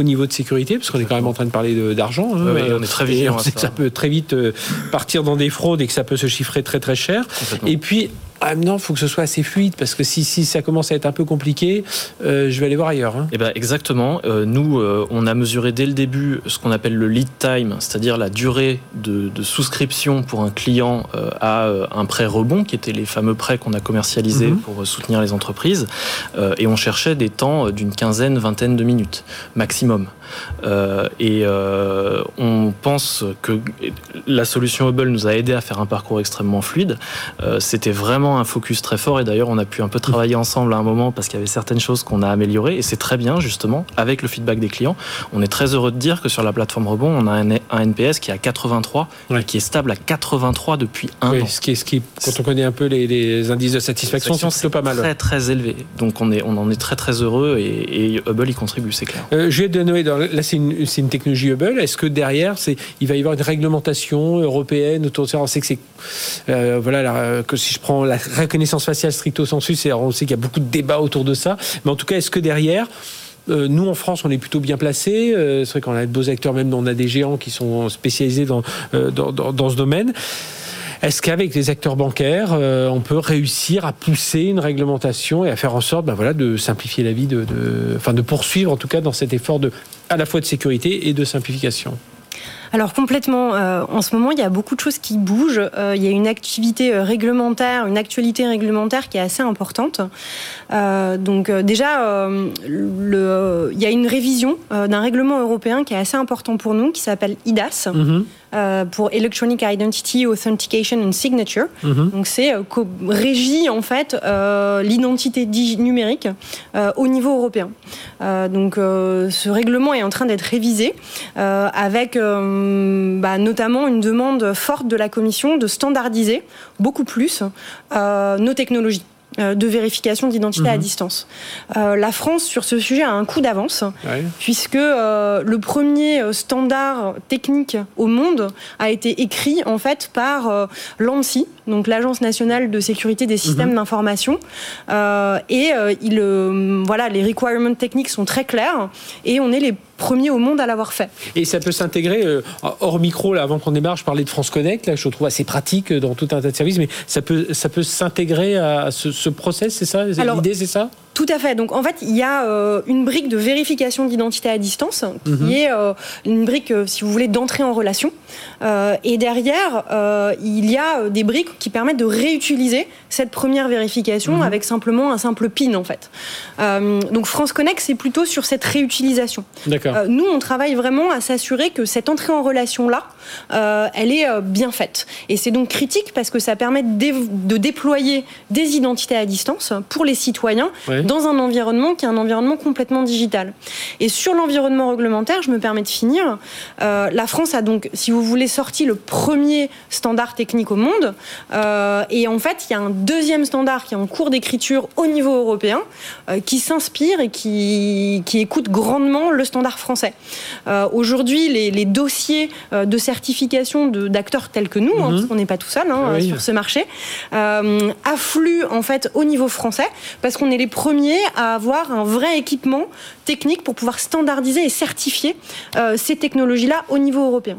[SPEAKER 2] niveau de sécurité, parce qu'on est quand même en train de parler d'argent. hein.
[SPEAKER 5] Oui, on est très
[SPEAKER 2] Et
[SPEAKER 5] vigilant ça.
[SPEAKER 2] ça peut très vite euh, partir dans des fraudes et que ça peut se chiffrer très très cher. Et puis, ah non, il faut que ce soit assez fluide, parce que si, si ça commence à être un peu compliqué, euh, je vais aller voir ailleurs. hein.
[SPEAKER 5] Eh ben exactement. Euh, nous, euh, on a mesuré dès le début ce qu'on appelle le lead time, c'est-à-dire la durée de, de souscription pour un client euh, à euh, un prêt rebond, qui étaient les fameux prêts qu'on a commercialisés
[SPEAKER 2] Mhm.
[SPEAKER 5] pour soutenir les entreprises. Euh, et on cherchait des temps d'une quinzaine, vingtaine de minutes maximum. Euh, et euh, on pense que la solution Hubble nous a aidé à faire un parcours extrêmement fluide. Euh, C'était vraiment un focus très fort et d'ailleurs on a pu un peu travailler ensemble à un moment parce qu'il y avait certaines choses qu'on a améliorées et c'est très bien justement avec le feedback des clients. On est très heureux de dire que sur la plateforme Rebond on a un, NPS qui est à 83
[SPEAKER 2] Ouais.
[SPEAKER 5] et qui est stable à 83 depuis un
[SPEAKER 2] Oui,
[SPEAKER 5] an.
[SPEAKER 2] ce qui ce quand on connaît un peu les, les indices de satisfaction, c'est plutôt pas mal.
[SPEAKER 5] Très très élevé. Donc on, est, on en est très très heureux et, et Hubble y contribue, c'est clair.
[SPEAKER 2] Euh, Juliette Noé, là c'est une, technologie Hubble. Est-ce que derrière, c'est, il va y avoir une réglementation européenne autour de ça? On sait que c'est, euh, voilà, que si je prends la reconnaissance faciale stricto sensu, on sait qu'il y a beaucoup de débats autour de ça. Mais en tout cas, est-ce que derrière euh, nous, en France, on est plutôt bien placés? Euh, c'est vrai qu'on a de beaux acteurs, même on a des géants qui sont spécialisés dans- dans ce domaine. Est-ce qu'avec les acteurs bancaires, euh, on peut réussir à pousser une réglementation et à faire en sorte, voilà, de simplifier la vie, de, de, poursuivre en tout cas dans cet effort à la fois de sécurité et de simplification?
[SPEAKER 4] Alors complètement. Euh, en ce moment, il y a beaucoup de choses qui bougent. Euh, il y a une activité euh, réglementaire, une actualité réglementaire qui est assez importante. donc déjà, le, il y a une révision d'un réglement européen qui est assez important pour nous, qui s'appelle IDAS. Mhm. Euh, pour Electronic Identity Authentication and Signature. Mhm. Donc c'est euh, régit en fait euh, l'identité numérique au niveau européen. donc ce règlement est en train d'être révisé avec bah, notamment une demande forte de la Commission de standardiser beaucoup plus nos technologies. Euh, de vérification d'identité à mhm. distance. Euh, la France, sur ce sujet, a un coup d'avance, puisque euh, le premier standard technique au monde a été écrit en fait par l'ANSI, donc l'Agence nationale de sécurité des systèmes mhm. d'information. et il, voilà, les requirements techniques sont très clairs, et on est les premiers au monde à l'avoir fait.
[SPEAKER 2] Et ça peut s'intégrer, hors micro, là, avant qu'on démarre, je parlais de France Connect, là, je trouve assez pratique dans tout un tas de services, mais ça peut, ça peut s'intégrer à ce, ce process, c'est ça? L'idée, c'est ça?
[SPEAKER 4] Tout à fait. Donc en fait, il y a euh, une brique de vérification d'identité à distance qui mhm. est euh, une brique, euh, si vous voulez, d'entrée en relation. et derrière, il y a des briques qui permettent de réutiliser cette première vérification mhm. avec simplement un simple PIN en fait. donc France Connect, c'est plutôt sur cette réutilisation. nous, on travaille vraiment à s'assurer que cette entrée en relation là, elle est bien faite. Et c'est donc critique parce que ça permet de, déployer des identités à distance pour les citoyens dans un environnement qui est un environnement complètement digital. Et sur l'environnement réglementaire, je me permets de finir. Euh, la France a donc, si vous voulez, sorti le premier standard technique au monde. Euh, et en fait, il y a un deuxième standard qui est en cours d'écriture au niveau européen, euh, qui s'inspire et qui, qui, écoute grandement le standard français. Aujourd'hui, les, les, dossiers de certification d'acteurs tels que nous, hein, mhm. qu'on n'est pas tout seul hein, sur ce marché, affluent en fait au niveau français, parce qu'on est les premiers à avoir un vrai équipement technique pour pouvoir standardiser et certifier euh, ces technologies-là au niveau européen.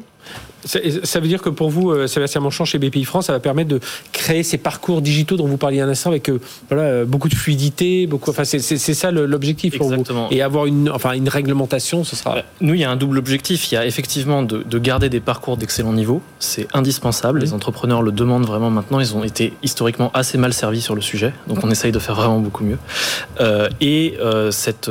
[SPEAKER 2] Ça veut dire que pour vous, euh, Sébastien Manchon, chez BPI France, ça va permettre de créer ces parcours digitaux dont vous parliez un instant avec euh, voilà, beaucoup de fluidité, beaucoup. Enfin, c'est ça l'objectif pour vous. Et avoir une, enfin, une réglementation, ce sera.
[SPEAKER 5] Nous, il y a un double objectif. Il y a effectivement de, de garder des parcours d'excellent niveau. C'est indispensable. Les entrepreneurs le demandent vraiment maintenant. Ils ont été historiquement assez mal servis sur le sujet. Donc, on essaye de faire vraiment beaucoup mieux. Euh, et euh, cette,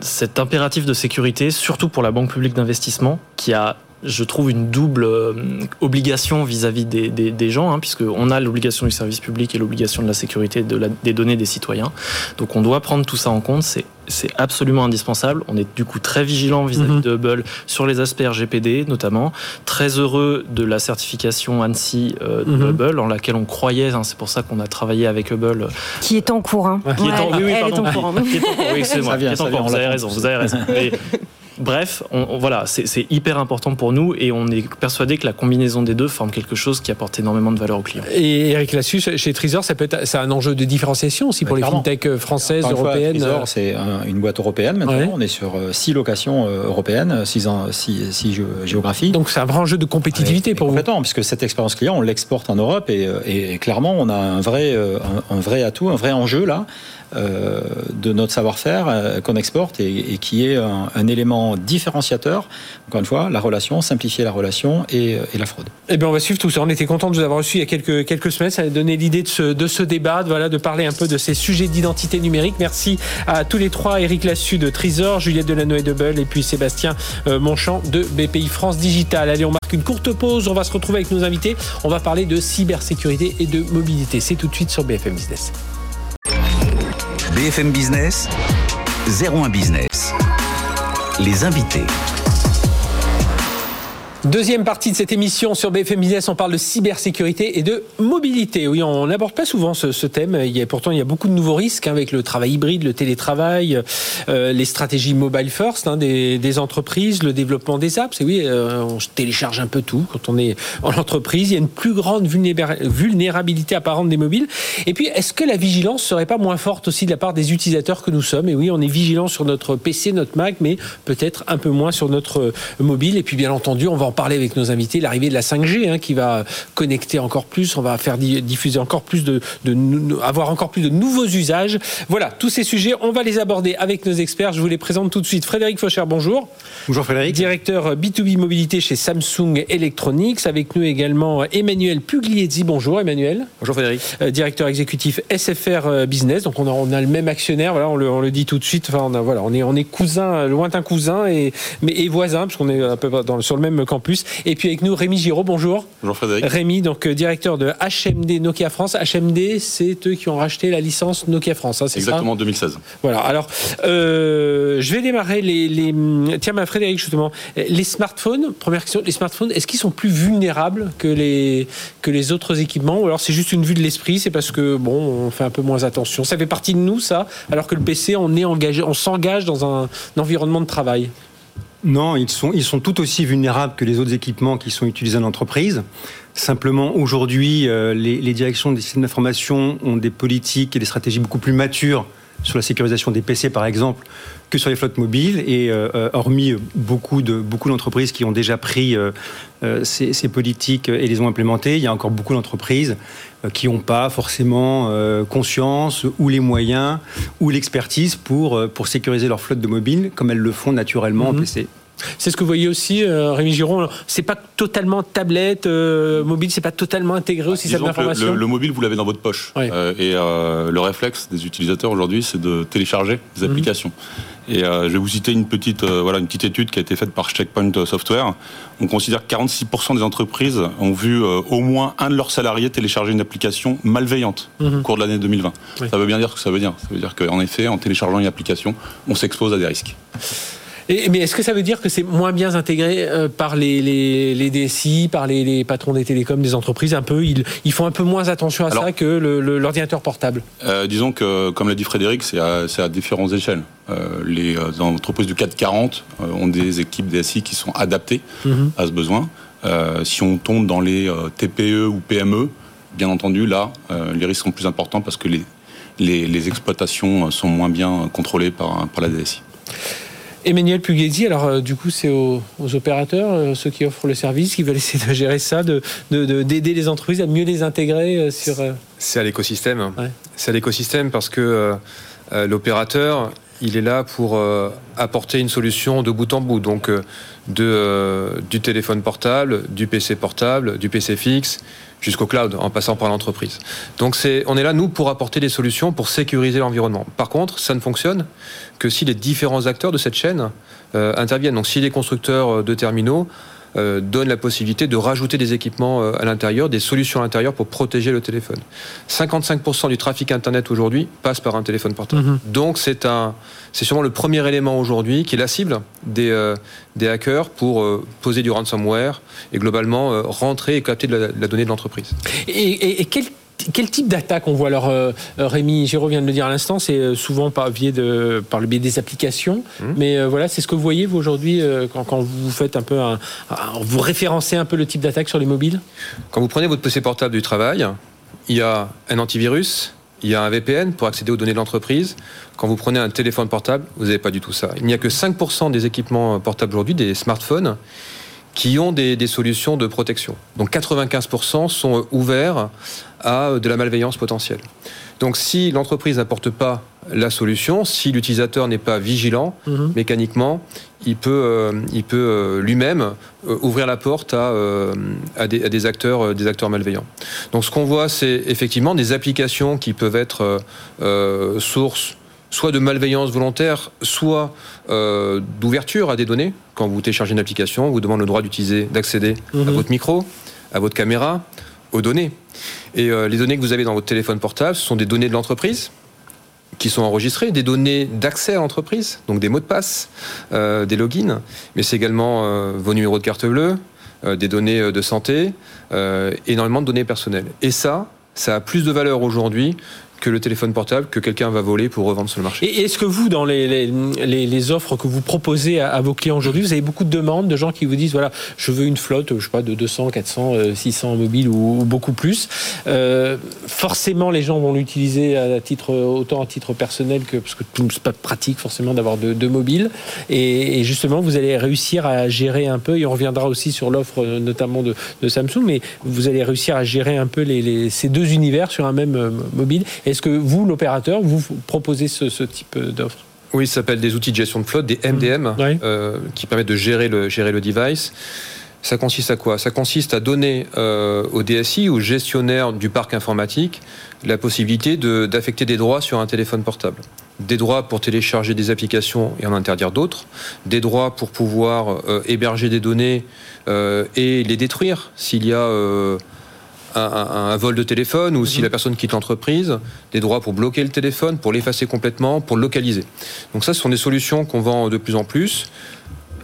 [SPEAKER 5] cet impératif de sécurité, surtout pour la Banque publique d'investissement, qui a je trouve une double euh, obligation vis-à-vis des, des, des, gens, hein, puisqu'on a l'obligation du service public et l'obligation de la sécurité de la, des données des citoyens. Donc on doit prendre tout ça en compte, c'est c'est absolument indispensable. On est du coup très vigilant vis-à-vis mhm. de Hubble sur les aspects RGPD notamment. Très heureux de la certification ANSI euh, de mhm. Hubble en laquelle on croyait. Hein, c'est pour ça qu'on a travaillé avec Hubble.
[SPEAKER 4] Qui est en cours. Hein.
[SPEAKER 5] Qui est en, oui, oui, pardon. Est en cours. oui, c'est moi. Qui est en cours. Vous avez raison. Vous avez raison. Mais, Bref, on, voilà, c'est hyper important pour nous et on est persuadé que la combinaison des deux forme quelque chose qui apporte énormément de valeur aux clients.
[SPEAKER 2] Et Eric Lassus, chez Trésor, ça peut être c'est un enjeu de différenciation aussi pour les fintechs euh, françaises, européennes.
[SPEAKER 6] Trésor, c'est une boîte européenne maintenant. On est sur euh, six locations euh, européennes, six, six, géographies.
[SPEAKER 2] Donc c'est un vrai enjeu de compétitivité pour
[SPEAKER 6] vous. puisque cette expérience client, on l'exporte en Europe et, clairement, on a un vrai, un vrai atout, un vrai enjeu là. Euh, de notre savoir-faire euh, qu'on exporte et, qui est un, élément différenciateur. Encore une fois, la relation, simplifier la relation et, euh, la fraude.
[SPEAKER 2] Eh bien, on va suivre tout ça. On était content de vous avoir reçu il y a quelques, quelques semaines. Ça a donné l'idée de ce, de ce débat, de, voilà, de parler un peu de ces sujets d'identité numérique. Merci à tous les trois, Eric Lassu de Trésor, Juliette Delanoë de Bull et puis Sébastien Monchamp de BPI France Digital. Allez, on marque une courte pause. On va se retrouver avec nos invités. On va parler de cybersécurité et de mobilité. C'est tout de suite sur BFM Business.
[SPEAKER 1] BFM Business, 01 Business. Les invités.
[SPEAKER 2] Deuxième partie de cette émission sur BFM Business, on parle de cybersécurité et de mobilité. Oui, on n'aborde pas souvent ce, thème. Il y a, pourtant, il y a beaucoup de nouveaux risques hein, avec le travail hybride, le télétravail, euh, les stratégies mobile first hein, des, entreprises, le développement des apps. Et oui, euh, on télécharge un peu tout quand on est en entreprise. Il y a une plus grande vulnérabilité apparente des mobiles. Et puis, est-ce que la vigilance serait pas moins forte aussi de la part des utilisateurs que nous sommes? Et oui, on est vigilant sur notre PC, notre Mac, mais peut-être un peu moins sur notre mobile. Et puis, bien entendu, on va en parler avec nos invités, l'arrivée de la 5G hein, qui va connecter encore plus, on va faire diffuser encore plus de, avoir encore plus de nouveaux usages. Voilà, tous ces sujets, on va les aborder avec nos experts. Je vous les présente tout de suite. Frédéric Faucher, bonjour.
[SPEAKER 7] Bonjour Frédéric.
[SPEAKER 2] Directeur B2B mobilité chez Samsung Electronics. Avec nous également Emmanuel Pugliesi. Bonjour Emmanuel.
[SPEAKER 7] Bonjour Frédéric.
[SPEAKER 2] Euh, directeur exécutif SFR euh, Business. Donc on a, on a le même actionnaire. Voilà, on le, on le dit tout de suite. Enfin, on a, voilà, on est, on est cousins, lointain cousin et, mais, et voisins, puisqu'on est un peu dans, sur le même campus. Et puis avec nous Rémi Giraud. Bonjour.
[SPEAKER 8] Bonjour Frédéric.
[SPEAKER 2] Rémi, donc euh, directeur de HMD Nokia France. HMD, c'est eux qui ont racheté la licence Nokia France. Hein,
[SPEAKER 8] c'est Exactement, en 2016.
[SPEAKER 2] Voilà. Alors, euh, je vais démarrer les, les... Tiens, ma Frédéric, justement, les smartphones. Première question. Les smartphones, est-ce qu'ils sont plus vulnérables que les que les autres équipements? Ou alors c'est juste une vue de l'esprit C'est parce que bon, on fait un peu moins attention. Ça fait partie de nous, ça. Alors que le PC, on est engagé, on s'engage dans un environnement de travail.
[SPEAKER 7] Non, ils sont, ils sont tout aussi vulnérables que les autres équipements qui sont utilisés en entreprise. Simplement, aujourd'hui, euh, les, directions des systèmes d'information ont des politiques et des stratégies beaucoup plus matures sur la sécurisation des PC, par exemple, que sur les flottes mobiles. Et euh, euh, hormis beaucoup de beaucoup d'entreprises qui ont déjà pris ces, politiques et les ont implémentées, il y a encore beaucoup d'entreprises qui n'ont pas forcément conscience ou les moyens ou l'expertise pour, pour sécuriser leur flotte de mobiles comme elles le font naturellement en mhm. PC.
[SPEAKER 2] C'est ce que vous voyez aussi, euh, Rémi Giron. C'est pas totalement tablette, euh, mobile, c'est pas totalement intégré au système d'information.
[SPEAKER 8] Le, mobile, vous l'avez dans votre poche. Euh, et le réflexe des utilisateurs aujourd'hui, c'est de télécharger des mhm. applications. Et je vais vous citer une petite, voilà, une petite étude qui a été faite par Checkpoint Software. On considère que 46% des entreprises ont vu au moins un de leurs salariés télécharger une application malveillante mhm. au cours de l'année 2020. Ça veut bien dire ce que ça veut dire. Ça veut dire qu'en effet, en téléchargeant une application, on s'expose à des risques
[SPEAKER 2] mais est-ce que ça veut dire que c'est moins bien intégré euh, par les, les, les DSI, par les, les, patrons des télécoms, des entreprises Un peu, ils, ils font un peu moins attention à ça que l'ordinateur portable?
[SPEAKER 8] Euh, disons que, comme l'a dit Frédéric, c'est à, à, différentes échelles. Euh, les entreprises du 440 ont des équipes DSI qui sont adaptées mhm. à ce besoin. si on tombe dans les TPE ou PME, bien entendu, là, les risques sont plus importants parce que les, les, les exploitations sont moins bien contrôlées par, par la DSI.
[SPEAKER 2] Emmanuel Pugliesi, alors euh, du coup c'est aux, opérateurs, euh, ceux qui offrent le service, qui veulent essayer de gérer ça, d'aider de, les entreprises à mieux les intégrer euh, sur...
[SPEAKER 9] C'est à l'écosystème. C'est à l'écosystème parce que l'opérateur, il est là pour apporter une solution de bout en bout. Donc de, du téléphone portable, du PC portable, du PC fixe, jusqu'au cloud, en passant par l'entreprise. Donc c'est, on est là, nous, pour apporter des solutions pour sécuriser l'environnement. Par contre, ça ne fonctionne que si les différents acteurs de cette chaîne euh, interviennent. Donc si les constructeurs euh, de terminaux euh, donne la possibilité de rajouter des équipements euh, à l'intérieur, des solutions à l'intérieur pour protéger le téléphone. 55% du trafic Internet aujourd'hui passe par un téléphone portable. Mhm. Donc c'est un, c'est sûrement le premier élément aujourd'hui qui est la cible des, euh, des hackers pour poser du ransomware et globalement rentrer et capter de la, donnée de l'entreprise.
[SPEAKER 2] Et, et quel quel type d'attaque on voit? Alors euh, euh, Rémi Giraud vient de le dire à l'instant, c'est euh, souvent par, de, par le biais des applications. Mmh. Mais voilà, c'est ce que vous voyez vous aujourd'hui quand, vous faites un peu un, vous référencez un peu le type d'attaque sur les mobiles?
[SPEAKER 9] Quand vous prenez votre PC portable du travail, il y a un antivirus, il y a un VPN pour accéder aux données de l'entreprise. Quand vous prenez un téléphone portable, vous n'avez pas du tout ça. Il n'y a que 5% des équipements portables aujourd'hui, des smartphones, qui ont des, solutions de protection. Donc 95% sont ouverts à de la malveillance potentielle. Donc si l'entreprise n'apporte pas la solution, si l'utilisateur n'est pas vigilant, mhm. mécaniquement, il peut, euh, il peut euh, lui-même euh, ouvrir la porte à, à, des, à, des, acteurs, des acteurs malveillants. Donc ce qu'on voit, c'est effectivement des applications qui peuvent être sources soit de malveillance volontaire, soit euh, d'ouverture à des données. Quand vous téléchargez une application, on vous demande le droit d'utiliser, d'accéder à mhm. votre micro, à votre caméra, aux données. Et euh, les données que vous avez dans votre téléphone portable, ce sont des données de l'entreprise qui sont enregistrées, des données d'accès à l'entreprise, donc des mots de passe, euh, des logins, mais c'est également vos numéros de carte bleue, des données de santé, énormément de données personnelles. Et ça, ça a plus de valeur aujourd'hui que le téléphone portable que quelqu'un va voler pour revendre sur le marché.
[SPEAKER 2] Et est-ce que vous, dans les, les, offres que vous proposez à, vos clients aujourd'hui, vous avez beaucoup de demandes de gens qui vous disent voilà, je veux une flotte, je sais pas, de 200, 400, 600 mobiles ou, beaucoup plus. Euh, forcément, les gens vont l'utiliser à titre autant à titre personnel que parce que c'est pas pratique forcément d'avoir deux, mobiles. Et, justement, vous allez réussir à gérer un peu. Et on reviendra aussi sur l'offre notamment de, Samsung, mais vous allez réussir à gérer un peu ces deux univers sur un même euh, mobile. Est-ce que vous, l'opérateur, vous proposez ce, type d'offre?
[SPEAKER 9] Oui, ça s'appelle des outils de gestion de flotte, des MDM, mmh. euh, qui permettent de gérer le, gérer le device. Ça consiste à quoi? Ça consiste à donner euh, au DSI, au gestionnaire du parc informatique, la possibilité d'affecter des droits sur un téléphone portable. Des droits pour télécharger des applications et en interdire d'autres, des droits pour pouvoir euh, héberger des données et les détruire s'il y a un, vol de téléphone ou si mhm. la personne quitte l'entreprise, des droits pour bloquer le téléphone, pour l'effacer complètement, pour le localiser. Donc ça, ce sont des solutions qu'on vend de plus en plus.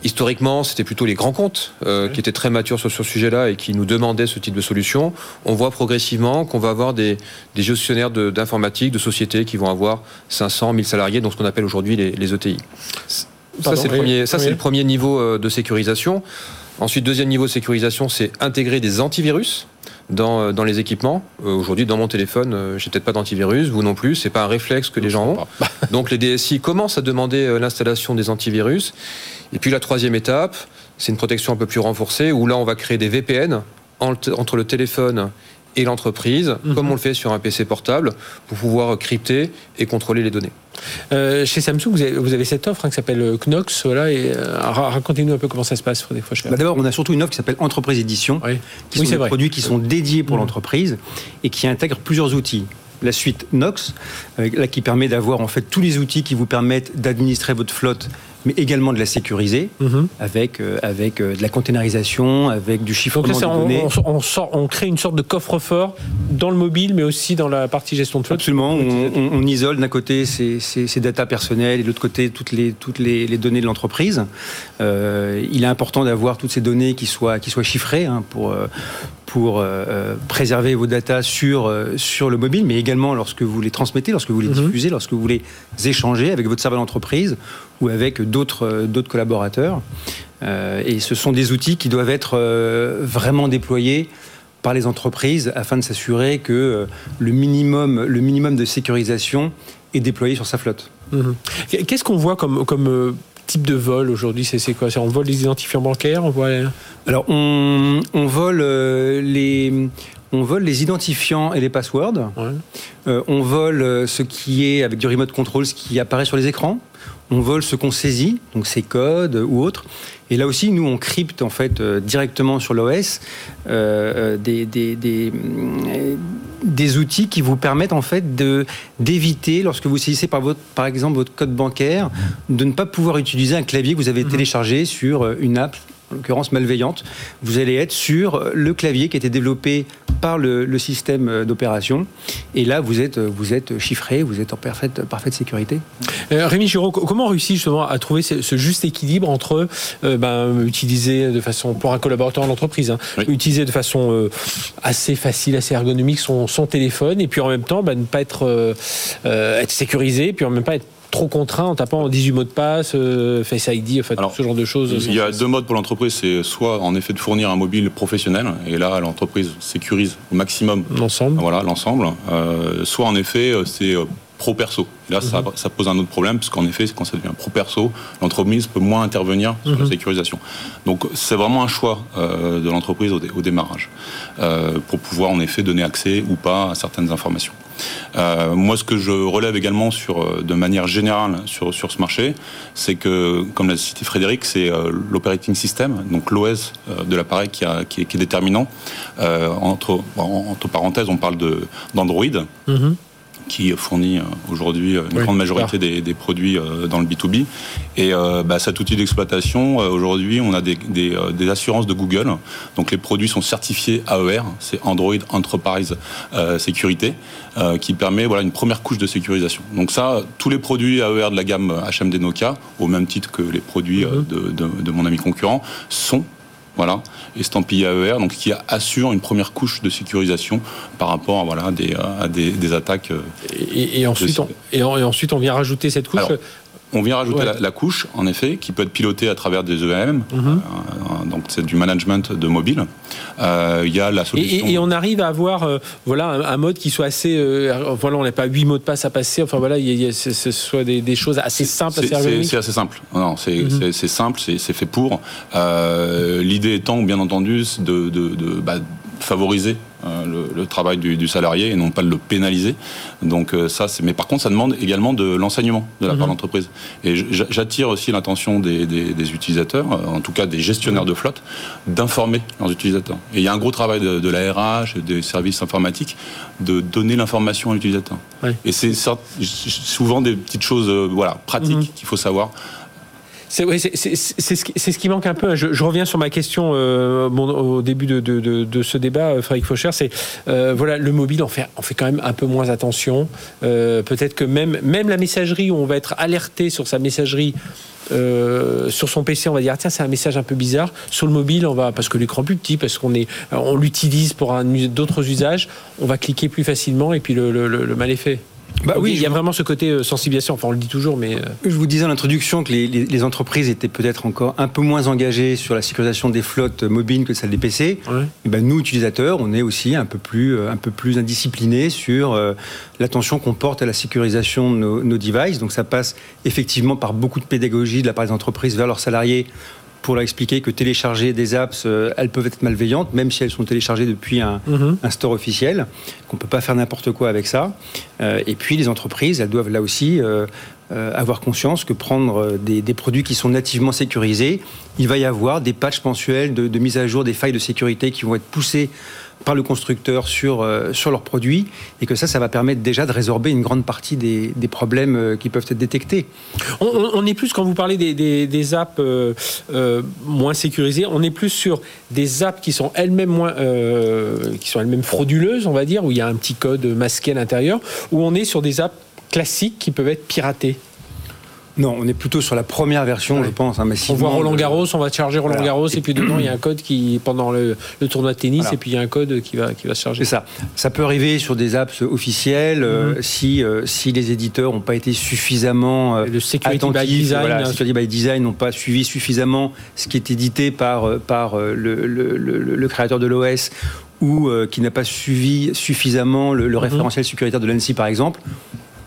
[SPEAKER 9] Historiquement, c'était plutôt les grands comptes euh, qui étaient très matures sur ce sujet-là et qui nous demandaient ce type de solution. On voit progressivement qu'on va avoir des, gestionnaires d'informatique, de, sociétés qui vont avoir 500, 1000 salariés, donc ce qu'on appelle aujourd'hui les, ETI. ça, c'est le, le, premier niveau euh, de sécurisation. Ensuite, deuxième niveau de sécurisation, c'est intégrer des antivirus dans, euh, dans les équipements. Euh, aujourd'hui, dans mon téléphone, euh, j'ai peut-être pas d'antivirus, vous non plus. C'est pas un réflexe que les gens ont. Donc, les DSI commencent à demander l'installation des antivirus. Et puis, la troisième étape, c'est une protection un peu plus renforcée, où là, on va créer des VPN entre le téléphone et l'entreprise, mhm. comme on le fait sur un PC portable, pour pouvoir crypter et contrôler les données.
[SPEAKER 2] Euh, chez Samsung, vous avez, cette offre hein, qui s'appelle euh, Knox. Voilà, et euh, racontez-nous un peu comment ça se passe.
[SPEAKER 7] Bah, D'abord, on a surtout une offre qui s'appelle Entreprise Édition, qui sont des produits qui sont dédiés pour mhm. l'entreprise et qui intègrent plusieurs outils la suite Knox, là, qui permet d'avoir en fait tous les outils qui vous permettent d'administrer votre flotte mais également de la sécuriser mhm. avec, euh, avec euh, de la containerisation, avec du chiffrement Donc
[SPEAKER 2] de données. On, sort, on, crée une sorte de coffre-fort dans le mobile, mais aussi dans la partie gestion de flotte.
[SPEAKER 7] Absolument. On, isole d'un côté ces, ces, data personnelles et de l'autre côté toutes les, toutes les, données de l'entreprise. Euh, il est important d'avoir toutes ces données qui soient, qui soient chiffrées hein, pour, pour préserver vos datas sur, sur le mobile, mais également lorsque vous les transmettez, lorsque vous les mhm. diffusez, lorsque vous les échangez avec votre serveur d'entreprise ou avec d'autres euh, d'autres collaborateurs. Euh, et ce sont des outils qui doivent être euh, vraiment déployés par les entreprises afin de s'assurer que le minimum, le minimum de sécurisation est déployé sur sa flotte.
[SPEAKER 2] Mhm. Qu'est-ce qu'on voit comme, comme type de vol aujourd'hui C'est quoi? On vole les identifiants bancaires on.
[SPEAKER 7] Alors, on, on vole les on vole les identifiants et les passwords. on vole ce qui est, avec du remote control, ce qui apparaît sur les écrans on vole ce qu'on saisit, donc ces codes ou autres. Et là aussi, nous, on crypte en fait euh, directement sur l'OS euh, euh, des, outils qui vous permettent en fait de d'éviter, lorsque vous saisissez par, votre, par exemple votre code bancaire, de ne pas pouvoir utiliser un clavier que vous avez mhm. téléchargé sur une app en l'occurrence malveillante, vous allez être sur le clavier qui a été développé par le, système d'opération. Et là, vous êtes, vous êtes chiffré, vous êtes en parfaite, parfaite sécurité.
[SPEAKER 2] Euh, Rémi Giraud, comment on réussit justement à trouver ce, juste équilibre entre euh, ben, utiliser de façon, pour un collaborateur d'entreprise, hein, utiliser de façon euh, assez facile, assez ergonomique son, téléphone, et puis en même temps ben, ne pas être, être sécurisé, puis en même pas être trop contraint en tapant 18 mots de passe, euh, Face ID, ce genre de choses
[SPEAKER 8] Il y a deux modes pour l'entreprise, c'est soit en effet de fournir un mobile professionnel, et là l'entreprise sécurise au maximum
[SPEAKER 2] l'ensemble.
[SPEAKER 8] Voilà, l'ensemble. Euh, soit en effet euh, c'est pro-perso. Là, ça, mhm. ça, pose un autre problème, parce qu'en effet, quand ça devient pro-perso, l'entreprise peut moins intervenir sur la mhm. sécurisation. Donc, c'est vraiment un choix de l'entreprise au, au, démarrage, pour pouvoir en effet donner accès ou pas à certaines informations. Euh, moi, ce que je relève également sur, euh, de manière générale sur, sur ce marché, c'est que, comme l'a cité Frédéric, c'est euh, l'operating system, donc l'OS de l'appareil qui, est, déterminant. entre, entre parenthèses, on parle d'Android. Qui fournit euh, aujourd'hui euh, une grande majorité des, produits euh, dans le B2B. Et bah, cet outil d'exploitation, aujourd'hui, on a des, assurances de Google. Donc les produits sont certifiés AER, c'est Android Enterprise Sécurité, qui permet voilà, une première couche de sécurisation. Donc ça, tous les produits AER de la gamme HMD Nokia, au même titre que les produits mm-hmm. de, de mon ami concurrent, sont voilà, estampillé AER, donc qui assure une première couche de sécurisation par rapport à, voilà, des, à des, attaques.
[SPEAKER 2] Et, ensuite, on, et, ensuite, on vient rajouter cette couche.
[SPEAKER 8] On vient rajouter la, couche, en effet, qui peut être pilotée à travers des EM. Mhm. Euh, donc c'est du management de mobile.
[SPEAKER 2] Euh, il y a la solution. Et, on arrive à avoir euh, voilà un, mode qui soit assez. voilà, on n'a pas huit mots de passe à passer. Enfin voilà, il y a, ce soit des, choses assez simples, assez
[SPEAKER 8] ergonomiques. C'est assez simple. Non, c'est mhm. simple, c'est fait pour. L'idée étant, bien entendu, de, de, de bah, favoriser euh, le, travail du, salarié et non pas de le pénaliser. Donc euh, ça, c'est. Mais par contre, ça demande également de l'enseignement de la part de mhm. l'entreprise. Et j'attire aussi l'attention des, utilisateurs, euh, en tout cas des gestionnaires de flotte, d'informer leurs utilisateurs. Et il y a un gros travail de, la RH, des services informatiques, de donner l'information à l'utilisateur. Et c'est souvent des petites choses, voilà, pratiques mhm. qu'il faut savoir.
[SPEAKER 2] C'est ce, qui manque un peu. Je, reviens sur ma question euh, au début de, ce débat, euh, Frédéric Faucher. C'est euh, voilà, le mobile, on fait, on fait quand même un peu moins attention. Peut-être que même, la messagerie, où on va être alerté sur sa messagerie. sur son PC, on va dire tiens c'est un message un peu bizarre. Sur le mobile, on va parce que l'écran plus petit, parce qu'on l'utilise pour d'autres usages, on va cliquer plus facilement et puis le mal est fait. Bah oui, il y a vraiment ce côté euh, sensibilisation. Enfin, on le dit toujours, mais. Euh,
[SPEAKER 7] je vous disais en introduction que les, entreprises étaient peut-être encore un peu moins engagées sur la sécurisation des flottes mobiles que celle des PC. Et ben, nous, utilisateurs, on est aussi un peu plus, euh, un peu plus indisciplinés sur l'attention qu'on porte à la sécurisation de nos, nos devices. Donc, ça passe effectivement par beaucoup de pédagogie de la part des entreprises vers leurs salariés pour leur expliquer que télécharger des apps, euh, elles peuvent être malveillantes, même si elles sont téléchargées depuis un, mhm. store officiel, qu'on ne peut pas faire n'importe quoi avec ça. Euh, et puis les entreprises, elles doivent là aussi euh, avoir conscience que prendre des, produits qui sont nativement sécurisés, il va y avoir des patchs mensuels de, de mise à jour des failles de sécurité qui vont être poussées par le constructeur sur, euh, sur leurs produits et que ça, ça va permettre déjà de résorber une grande partie des, des problèmes euh, qui peuvent être détectés.
[SPEAKER 2] On, est plus, quand vous parlez des, des, apps euh, moins sécurisées, on est plus sur des apps qui sont elles-mêmes moins, qui sont elles-mêmes frauduleuses, on va dire, où il y a un petit code masqué à l'intérieur, ou on est sur des apps classiques qui peuvent être piratées
[SPEAKER 7] non, on est plutôt sur la première version, je pense. Hein,
[SPEAKER 2] on voit Roland Garros, on va charger Roland Garros, et puis dedans, il y a un code qui, pendant le, tournoi de tennis, et puis il y a un code qui va, qui va se charger.
[SPEAKER 7] C'est ça. Ça peut arriver sur des apps officielles euh, mhm. si, euh, si les éditeurs n'ont pas été suffisamment euh, le security by design, voilà, security by design n'ont pas suivi suffisamment ce qui est édité par, par le, le, le, créateur de l'OS ou qui n'a pas suivi suffisamment le, mhm. référentiel sécuritaire de l'ANSI, par exemple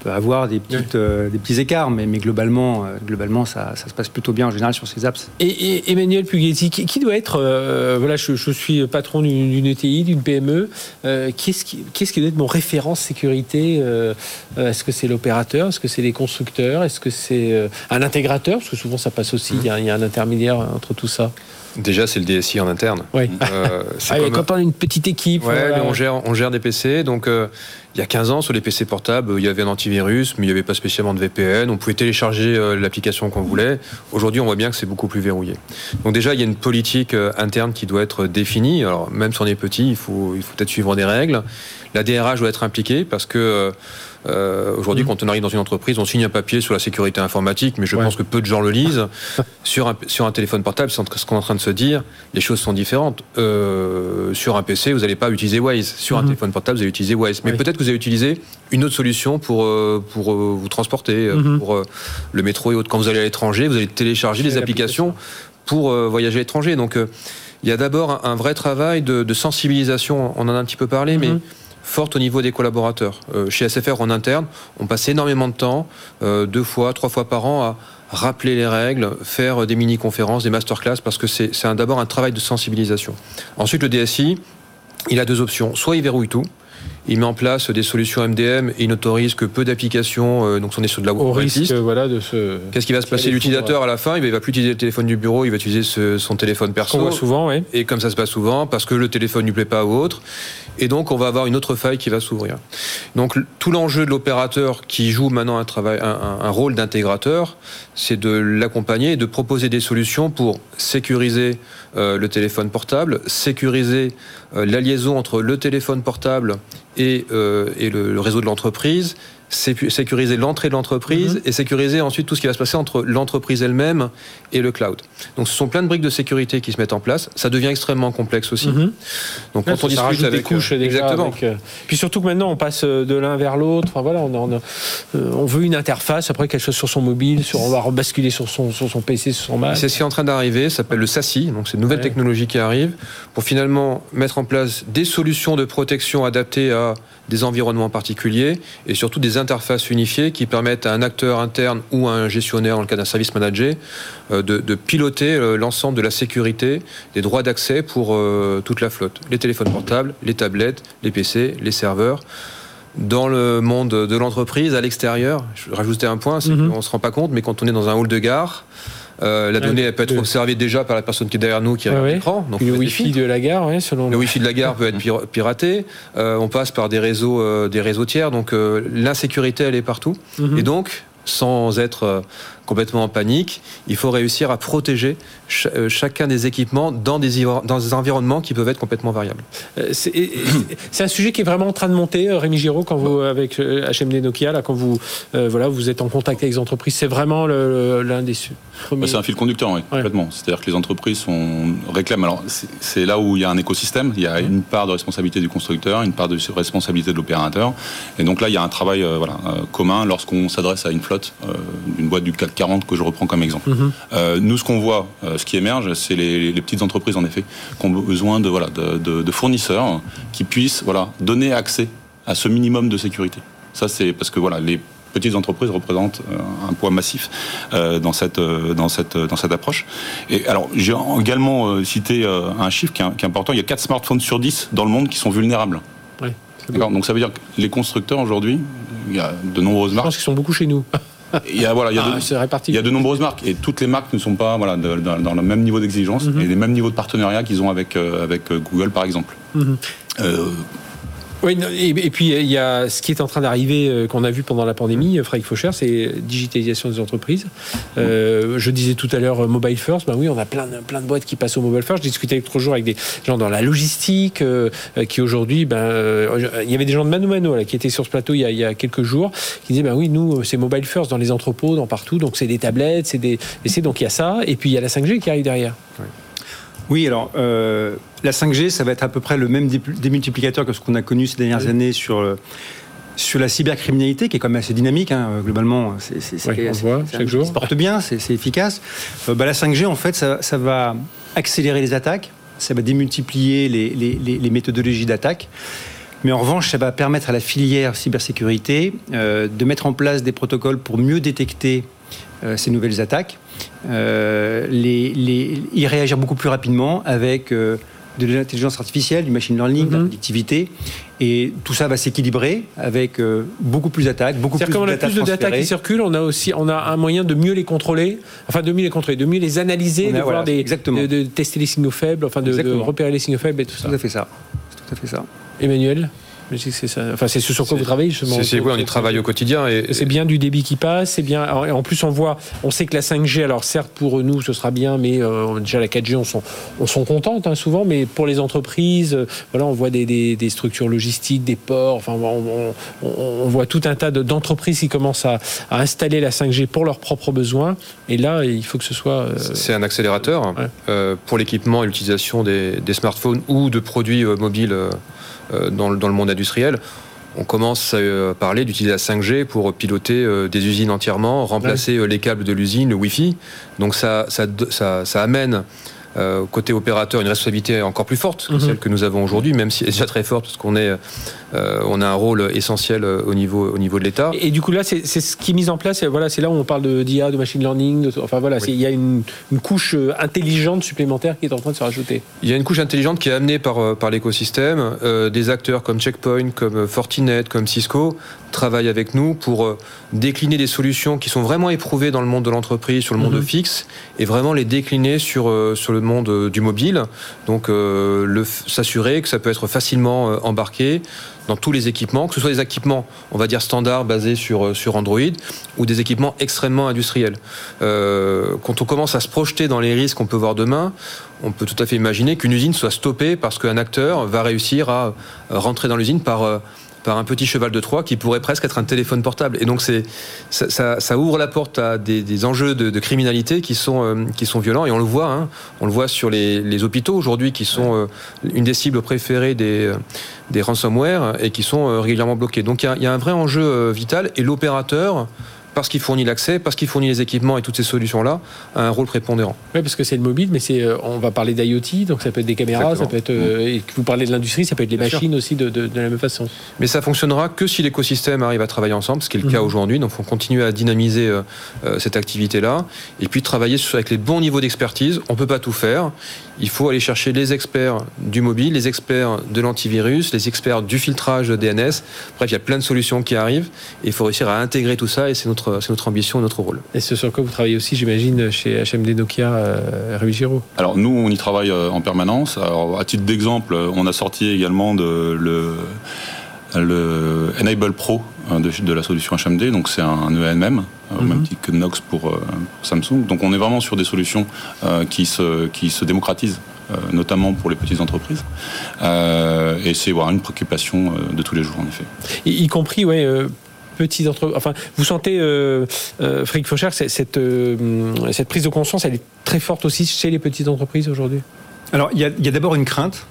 [SPEAKER 7] avoir des, petites, euh, des petits écarts, mais, mais globalement, euh, globalement ça, ça, se passe plutôt bien en général sur ces apps.
[SPEAKER 2] Et, Emmanuel Puglietti, qui, doit être, euh, voilà, je, suis patron d'une ETI, d'une PME, qu'est-ce qui, qu'est-ce qui doit être mon référent sécurité Est-ce que c'est l'opérateur Est-ce que c'est les constructeurs Est-ce que c'est un intégrateur Parce que souvent ça passe aussi, il y, y, a un intermédiaire entre tout ça?
[SPEAKER 9] Déjà, c'est le DSI en interne.
[SPEAKER 2] Oui. Euh, ah, Quand on a une petite équipe.
[SPEAKER 9] Ouais, mais on gère, on gère des PC. Donc, euh, il y a 15 ans, sur les PC portables, il y avait un antivirus, mais il n'y avait pas spécialement de VPN. On pouvait télécharger euh, l'application qu'on voulait. Aujourd'hui, on voit bien que c'est beaucoup plus verrouillé. Donc, déjà, il y a une politique euh, interne qui doit être définie. Alors, même si on est petit, il faut, il faut peut-être suivre des règles. La DRH doit être impliquée parce que euh, aujourd'hui, mm. quand on arrive dans une entreprise, on signe un papier sur la sécurité informatique, mais je pense que peu de gens le lisent. sur, un, sur un téléphone portable, c'est ce qu'on est en train de se dire, les choses sont différentes. Euh, sur un PC, vous n'allez pas utiliser Waze. Sur un mm-hmm. téléphone portable, vous allez utiliser Waze. Mais peut-être que vous allez utiliser une autre solution pour, euh, pour vous transporter, mm-hmm. pour le métro et autres. Quand vous allez à l'étranger, vous allez télécharger des applications pour voyager à l'étranger. Donc, il y a d'abord un, vrai travail de, sensibilisation. On en a un petit peu parlé, mais mm-hmm forte au niveau des collaborateurs. Euh, chez SFR en interne, on passe énormément de temps, euh, deux fois, trois fois par an, à rappeler les règles, faire des mini-conférences, des masterclass, parce que c'est d'abord un travail de sensibilisation. Ensuite, le DSI, il a deux options. Soit il verrouille tout, il met en place des solutions MDM et il n'autorise que peu d'applications. Euh, donc, on est sur de la
[SPEAKER 2] Au risque, voilà, de
[SPEAKER 9] ce. Qu'est-ce qui va se passer? L'utilisateur, à la fin, il ne va plus utiliser le téléphone du bureau, il va utiliser son téléphone perso.
[SPEAKER 2] voit souvent, oui.
[SPEAKER 9] Et comme ça se passe souvent, parce que le téléphone ne lui plaît pas ou autre. Et donc, on va avoir une autre faille qui va s'ouvrir. Donc, tout l'enjeu de l'opérateur qui joue maintenant un, travail, un, rôle d'intégrateur, c'est de l'accompagner et de proposer des solutions pour sécuriser euh, le téléphone portable, sécuriser euh, la liaison entre le téléphone portable et, euh, et le, réseau de l'entreprise, sécuriser l'entrée de l'entreprise mhm. et sécuriser ensuite tout ce qui va se passer entre l'entreprise elle-même et le cloud. Donc ce sont plein de briques de sécurité qui se mettent en place. Ça devient extrêmement complexe aussi.
[SPEAKER 2] Mhm. Donc quand on discute avec des couches, euh, exactement. Euh, puis surtout que maintenant on passe de l'un vers l'autre. Enfin voilà, on, on, veut une interface après quelque chose sur son mobile, sur on va rebasculer sur son, sur son PC, sur son Mac.
[SPEAKER 9] C'est ce qui est en train d'arriver. Ça s'appelle le SASI. Donc c'est une nouvelle technologie qui arrive pour finalement mettre en place des solutions de protection adaptées à des environnements particuliers et surtout des interfaces unifiées qui permettent à un acteur interne ou à un gestionnaire, dans le cas d'un service manager, euh, de, piloter euh, l'ensemble de la sécurité, des droits d'accès pour euh, toute la flotte. Les téléphones portables, les tablettes, les PC, les serveurs dans le monde de l'entreprise, à l'extérieur. Je rajouter un point, c'est mhm. qu'on ne se rend pas compte, mais quand on est dans un hall de gare, euh, la donnée elle peut être observée déjà par la personne qui est derrière nous, qui a l'écran.
[SPEAKER 2] Donc le Wi-Fi de la gare, selon
[SPEAKER 9] le Wi-Fi de la gare peut être piraté. Euh, on passe par des réseaux, euh, des réseaux tiers. Donc l'insécurité, elle est partout. Mhm. Et donc, sans être complètement en panique. Il faut réussir à protéger euh, chacun des équipements dans des, dans des environnements qui peuvent être complètement variables.
[SPEAKER 2] Euh, c'est un sujet qui est vraiment en train de monter, euh, Rémi Giraud, quand vous, avec HMD Nokia, là, quand vous, voilà, vous êtes en contact avec les entreprises. C'est vraiment l'un des
[SPEAKER 8] premiers. Bah, c'est un fil conducteur, oui, complètement. C'est-à-dire que les entreprises sont, réclament. Alors, c'est là où il y a un écosystème. Il y a une part de responsabilité du constructeur, une part de responsabilité de l'opérateur. Et donc là, il y a un travail voilà, commun lorsqu'on s'adresse à une flotte, une boîte du CAC 40 que je reprends comme exemple. Mhm. Euh, nous, ce qu'on voit, euh, ce qui émerge, c'est les, petites entreprises, en effet, qui ont besoin de, voilà, de, fournisseurs qui puissent voilà, donner accès à ce minimum de sécurité. Ça, c'est parce que voilà, les petites entreprises représentent euh, un poids massif dans cette dans cette dans cette approche. Et alors j'ai également cité un chiffre qui est, important. Il y a 4 smartphones sur 10 dans le monde qui sont vulnérables. Donc ça veut dire que les constructeurs aujourd'hui, il y a de nombreuses marques. Je
[SPEAKER 2] pense qu'ils sont beaucoup chez nous.
[SPEAKER 8] Il y a, voilà, il y a, ah, de, il y a de nombreuses marques et toutes les marques ne sont pas voilà, dans, le même niveau d'exigence mhm. et les mêmes niveaux de partenariat qu'ils ont avec, euh, avec euh, Google par exemple. Mhm.
[SPEAKER 2] Euh, oui, et, puis il y a ce qui est en train d'arriver, euh, qu'on a vu pendant la pandémie, euh, Frédéric Faucher, c'est digitalisation des entreprises. Euh, je disais tout à l'heure mobile first, ben oui, on a plein de, plein de boîtes qui passent au mobile first. J'ai discuté l'autre jour avec des gens dans la logistique qui aujourd'hui, ben, il y avait des gens de Mano Mano là, qui étaient sur ce plateau il y a, quelques jours, qui disaient ben oui, nous c'est mobile first dans les entrepôts, dans partout, donc c'est des tablettes, c'est des, donc il y a ça, et puis il y a la 5G qui arrive derrière.
[SPEAKER 7] Oui, alors euh, la 5G, ça va être à peu près le même démultiplicateur que ce qu'on a connu ces dernières années sur euh, sur la cybercriminalité, qui est quand même assez dynamique, hein, globalement, c'est,
[SPEAKER 2] on voit chaque jour.
[SPEAKER 7] Ça porte bien, c'est, efficace. Euh, bah, la 5G, en fait, ça, va accélérer les attaques, ça va démultiplier les, les, méthodologies d'attaque. Mais en revanche, ça va permettre à la filière cybersécurité de mettre en place des protocoles pour mieux détecter ces nouvelles attaques euh, les, les, y réagir beaucoup plus rapidement avec euh, de l'intelligence artificielle, du machine learning, de la mhm. productivité. Et tout ça va s'équilibrer avec euh, beaucoup plus d'attaques, beaucoup plus
[SPEAKER 2] on a plus de data qui circulent, on a aussi on a un moyen de mieux les contrôler, enfin de mieux les contrôler, de mieux les analyser, de, voir des, de, tester les signaux faibles, enfin de, repérer les signaux faibles et tout ça.
[SPEAKER 7] Tout à fait ça. Tout à fait ça.
[SPEAKER 2] Emmanuel? C'est ça. Enfin, c'est ce sur quoi vous travaillez justement.
[SPEAKER 9] C'est quoi On y travaille au quotidien. Et,
[SPEAKER 2] c'est bien du débit qui passe. C'est bien. En plus, on voit, on sait que la 5G, alors certes pour nous, ce sera bien, mais euh, déjà la 4G, on sont, on sont contentes hein, souvent. Mais pour les entreprises, euh, voilà, on voit des, des, structures logistiques, des ports. Enfin, on, on, voit tout un tas d'entreprises qui commencent à, à, installer la 5G pour leurs propres besoins. Et là, il faut que ce soit. Euh,
[SPEAKER 9] c'est un accélérateur pour l'équipement et l'utilisation des, des, smartphones ou de produits mobiles. Euh, dans, le monde industriel on commence à euh, parler d'utiliser la 5G pour piloter euh, des usines entièrement, remplacer les câbles de l'usine, le Wi-Fi. Donc ça, ça, ça amène euh, côté opérateur une responsabilité encore plus forte que mhm. celle que nous avons aujourd'hui, même si elle est déjà très forte parce qu'on est, euh, on a un rôle essentiel euh, au niveau, au niveau de l'État.
[SPEAKER 2] Et, du coup là, c'est ce qui est mis en place. Voilà, c'est là où on parle d'IA, de, machine learning. enfin voilà, il y a une, couche intelligente supplémentaire qui est en train de se rajouter.
[SPEAKER 9] Il y a une couche intelligente qui est amenée par, par l'écosystème. des acteurs comme Checkpoint, comme Fortinet, comme Cisco travaillent avec nous pour décliner des solutions qui sont vraiment éprouvées dans le monde de l'entreprise, sur le monde mhm. fixe, et vraiment les décliner sur, sur le euh, du mobile. Donc euh, s'assurer que ça peut être facilement euh, embarqué dans tous les équipements, que ce soit des équipements, on va dire standards basés sur, sur Android, ou des équipements extrêmement industriels. quand on commence à se projeter dans les risques qu'on peut voir demain, on peut tout à fait imaginer qu'une usine soit stoppée parce qu'un acteur va réussir à rentrer dans l'usine par par un petit cheval de Troie qui pourrait presque être un téléphone portable. Et donc c'est ça, ça, ouvre la porte à des, des enjeux de, de, criminalité qui sont euh, qui sont violents et on le voit. Hein, on le voit sur les, les hôpitaux aujourd'hui qui sont euh, une des cibles préférées des euh, des ransomware et qui sont régulièrement bloqués. Donc il y a, y a, un vrai enjeu vital et l'opérateur parce qu'il fournit l'accès, parce qu'il fournit les équipements et toutes ces solutions-là, a un rôle prépondérant.
[SPEAKER 2] Oui, parce que c'est le mobile, mais c'est, euh, on va parler d'IoT, donc ça peut être des caméras, ça peut être, euh, et vous parlez de l'industrie, ça peut être les machines aussi de, de, de, la même façon.
[SPEAKER 9] Mais ça fonctionnera que si l'écosystème arrive à travailler ensemble, ce qui est le cas mhm. aujourd'hui. Donc, il faut continuer à dynamiser euh, cette activité-là, et puis travailler avec les bons niveaux d'expertise. On peut pas tout faire. Il faut aller chercher les experts du mobile, les experts de l'antivirus, les experts du filtrage DNS. Bref, il y a plein de solutions qui arrivent, et il faut réussir à intégrer tout ça, et c'est notre c'est notre ambition, notre rôle.
[SPEAKER 2] Et ce sur quoi vous travaillez aussi, j'imagine, chez HMD Nokia, euh, Rémi Giraud?
[SPEAKER 8] Alors nous, on y travaille euh, en permanence. Alors, à titre d'exemple, on a sorti également de, le, le Enable Pro hein, de, de, la solution HMD, donc c'est un ENM, -hmm. au même titre que Nox pour, pour, Samsung. Donc on est vraiment sur des solutions euh, qui, se, qui se démocratisent euh, notamment pour les petites entreprises. Euh, et c'est voilà, une préoccupation de tous les jours, en effet.
[SPEAKER 2] Y, y compris, ouais, petites entreprises. Enfin, vous sentez, euh, euh, Frédéric Faucher, cette, euh, cette prise de conscience, elle est très forte aussi chez les petites entreprises aujourd'hui?
[SPEAKER 7] Alors, il y a, a d'abord une crainte.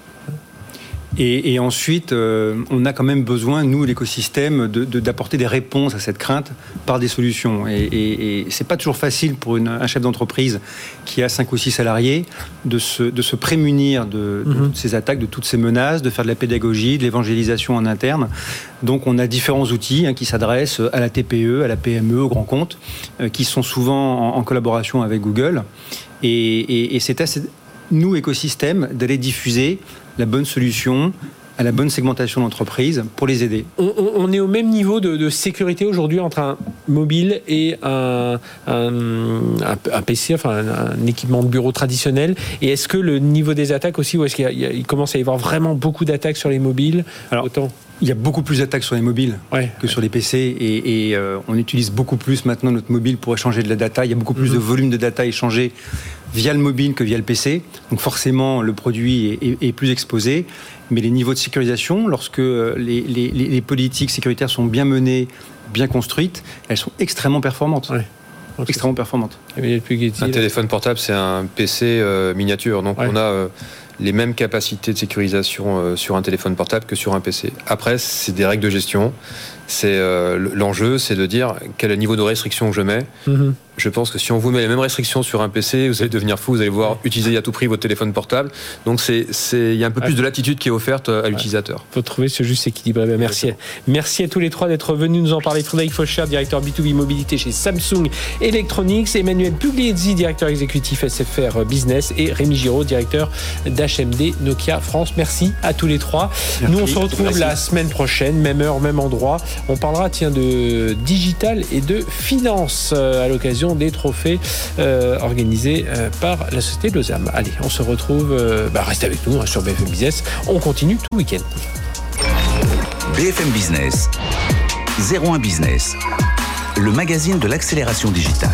[SPEAKER 7] Et, et ensuite, euh, on a quand même besoin, nous, l'écosystème, d'apporter de, des réponses à cette crainte par des solutions. Et, et, et c'est pas toujours facile pour une, un chef d'entreprise qui a 5 ou 6 salariés de se, de se prémunir de, de, mm -hmm. ces attaques, de toutes ces menaces, de faire de la pédagogie, de l'évangélisation en interne. Donc on a différents outils hein, qui s'adressent à la TPE, à la PME, aux grands comptes, euh, qui sont souvent en, en, collaboration avec Google. Et, c'est à nous, écosystème, d'aller diffuser la bonne solution à la bonne segmentation d'entreprise pour les aider.
[SPEAKER 2] On, on, est au même niveau de, de sécurité aujourd'hui entre un mobile et un, un, un PC, enfin un, un, équipement de bureau traditionnel. Et est-ce que le niveau des attaques aussi, ou est-ce qu'il il commence à y avoir vraiment beaucoup d'attaques sur les mobiles
[SPEAKER 7] Alors, autant il y a beaucoup plus d'attaques sur les mobiles
[SPEAKER 2] ouais,
[SPEAKER 7] que
[SPEAKER 2] ouais.
[SPEAKER 7] sur les PC et, et euh, on utilise beaucoup plus maintenant notre mobile pour échanger de la data. Il y a beaucoup plus mmh. de volume de data échangé via le mobile que via le PC. Donc forcément, le produit est, est, est plus exposé. Mais les niveaux de sécurisation, lorsque les, les, les, politiques sécuritaires sont bien menées, bien construites, elles sont extrêmement performantes.
[SPEAKER 2] Ouais
[SPEAKER 7] extrêmement performante.
[SPEAKER 9] Un téléphone portable, c'est un PC euh, miniature. Donc ouais. on a euh, les mêmes capacités de sécurisation euh, sur un téléphone portable que sur un PC. Après, c'est des règles de gestion. C'est euh, l'enjeu, c'est de dire quel est le niveau de restriction que je mets. Mm -hmm. Je pense que si on vous met les mêmes restrictions sur un PC, vous allez devenir fou. Vous allez voir utiliser à tout prix votre téléphone portable. Donc c'est il y a un peu plus de latitude qui est offerte à l'utilisateur.
[SPEAKER 2] Il faut trouver ce juste équilibre. Eh merci. Merci à tous les trois d'être venus nous en parler. Frédéric Faucher, directeur B2B mobilité chez Samsung Electronics, Emmanuel Pugliesi, directeur exécutif SFR Business et Rémi Giraud, directeur d'HMD Nokia France. Merci à tous les trois. Merci. Nous on se retrouve merci. la semaine prochaine, même heure, même endroit. On parlera tiens de digital et de finance euh, à l'occasion des trophées euh, organisés euh, par la société de Lausanne. Allez, on se retrouve. Euh, bah, restez avec nous hein, sur BFM Business. On continue tout week-end.
[SPEAKER 1] BFM Business, 01 Business, le magazine de l'accélération digitale.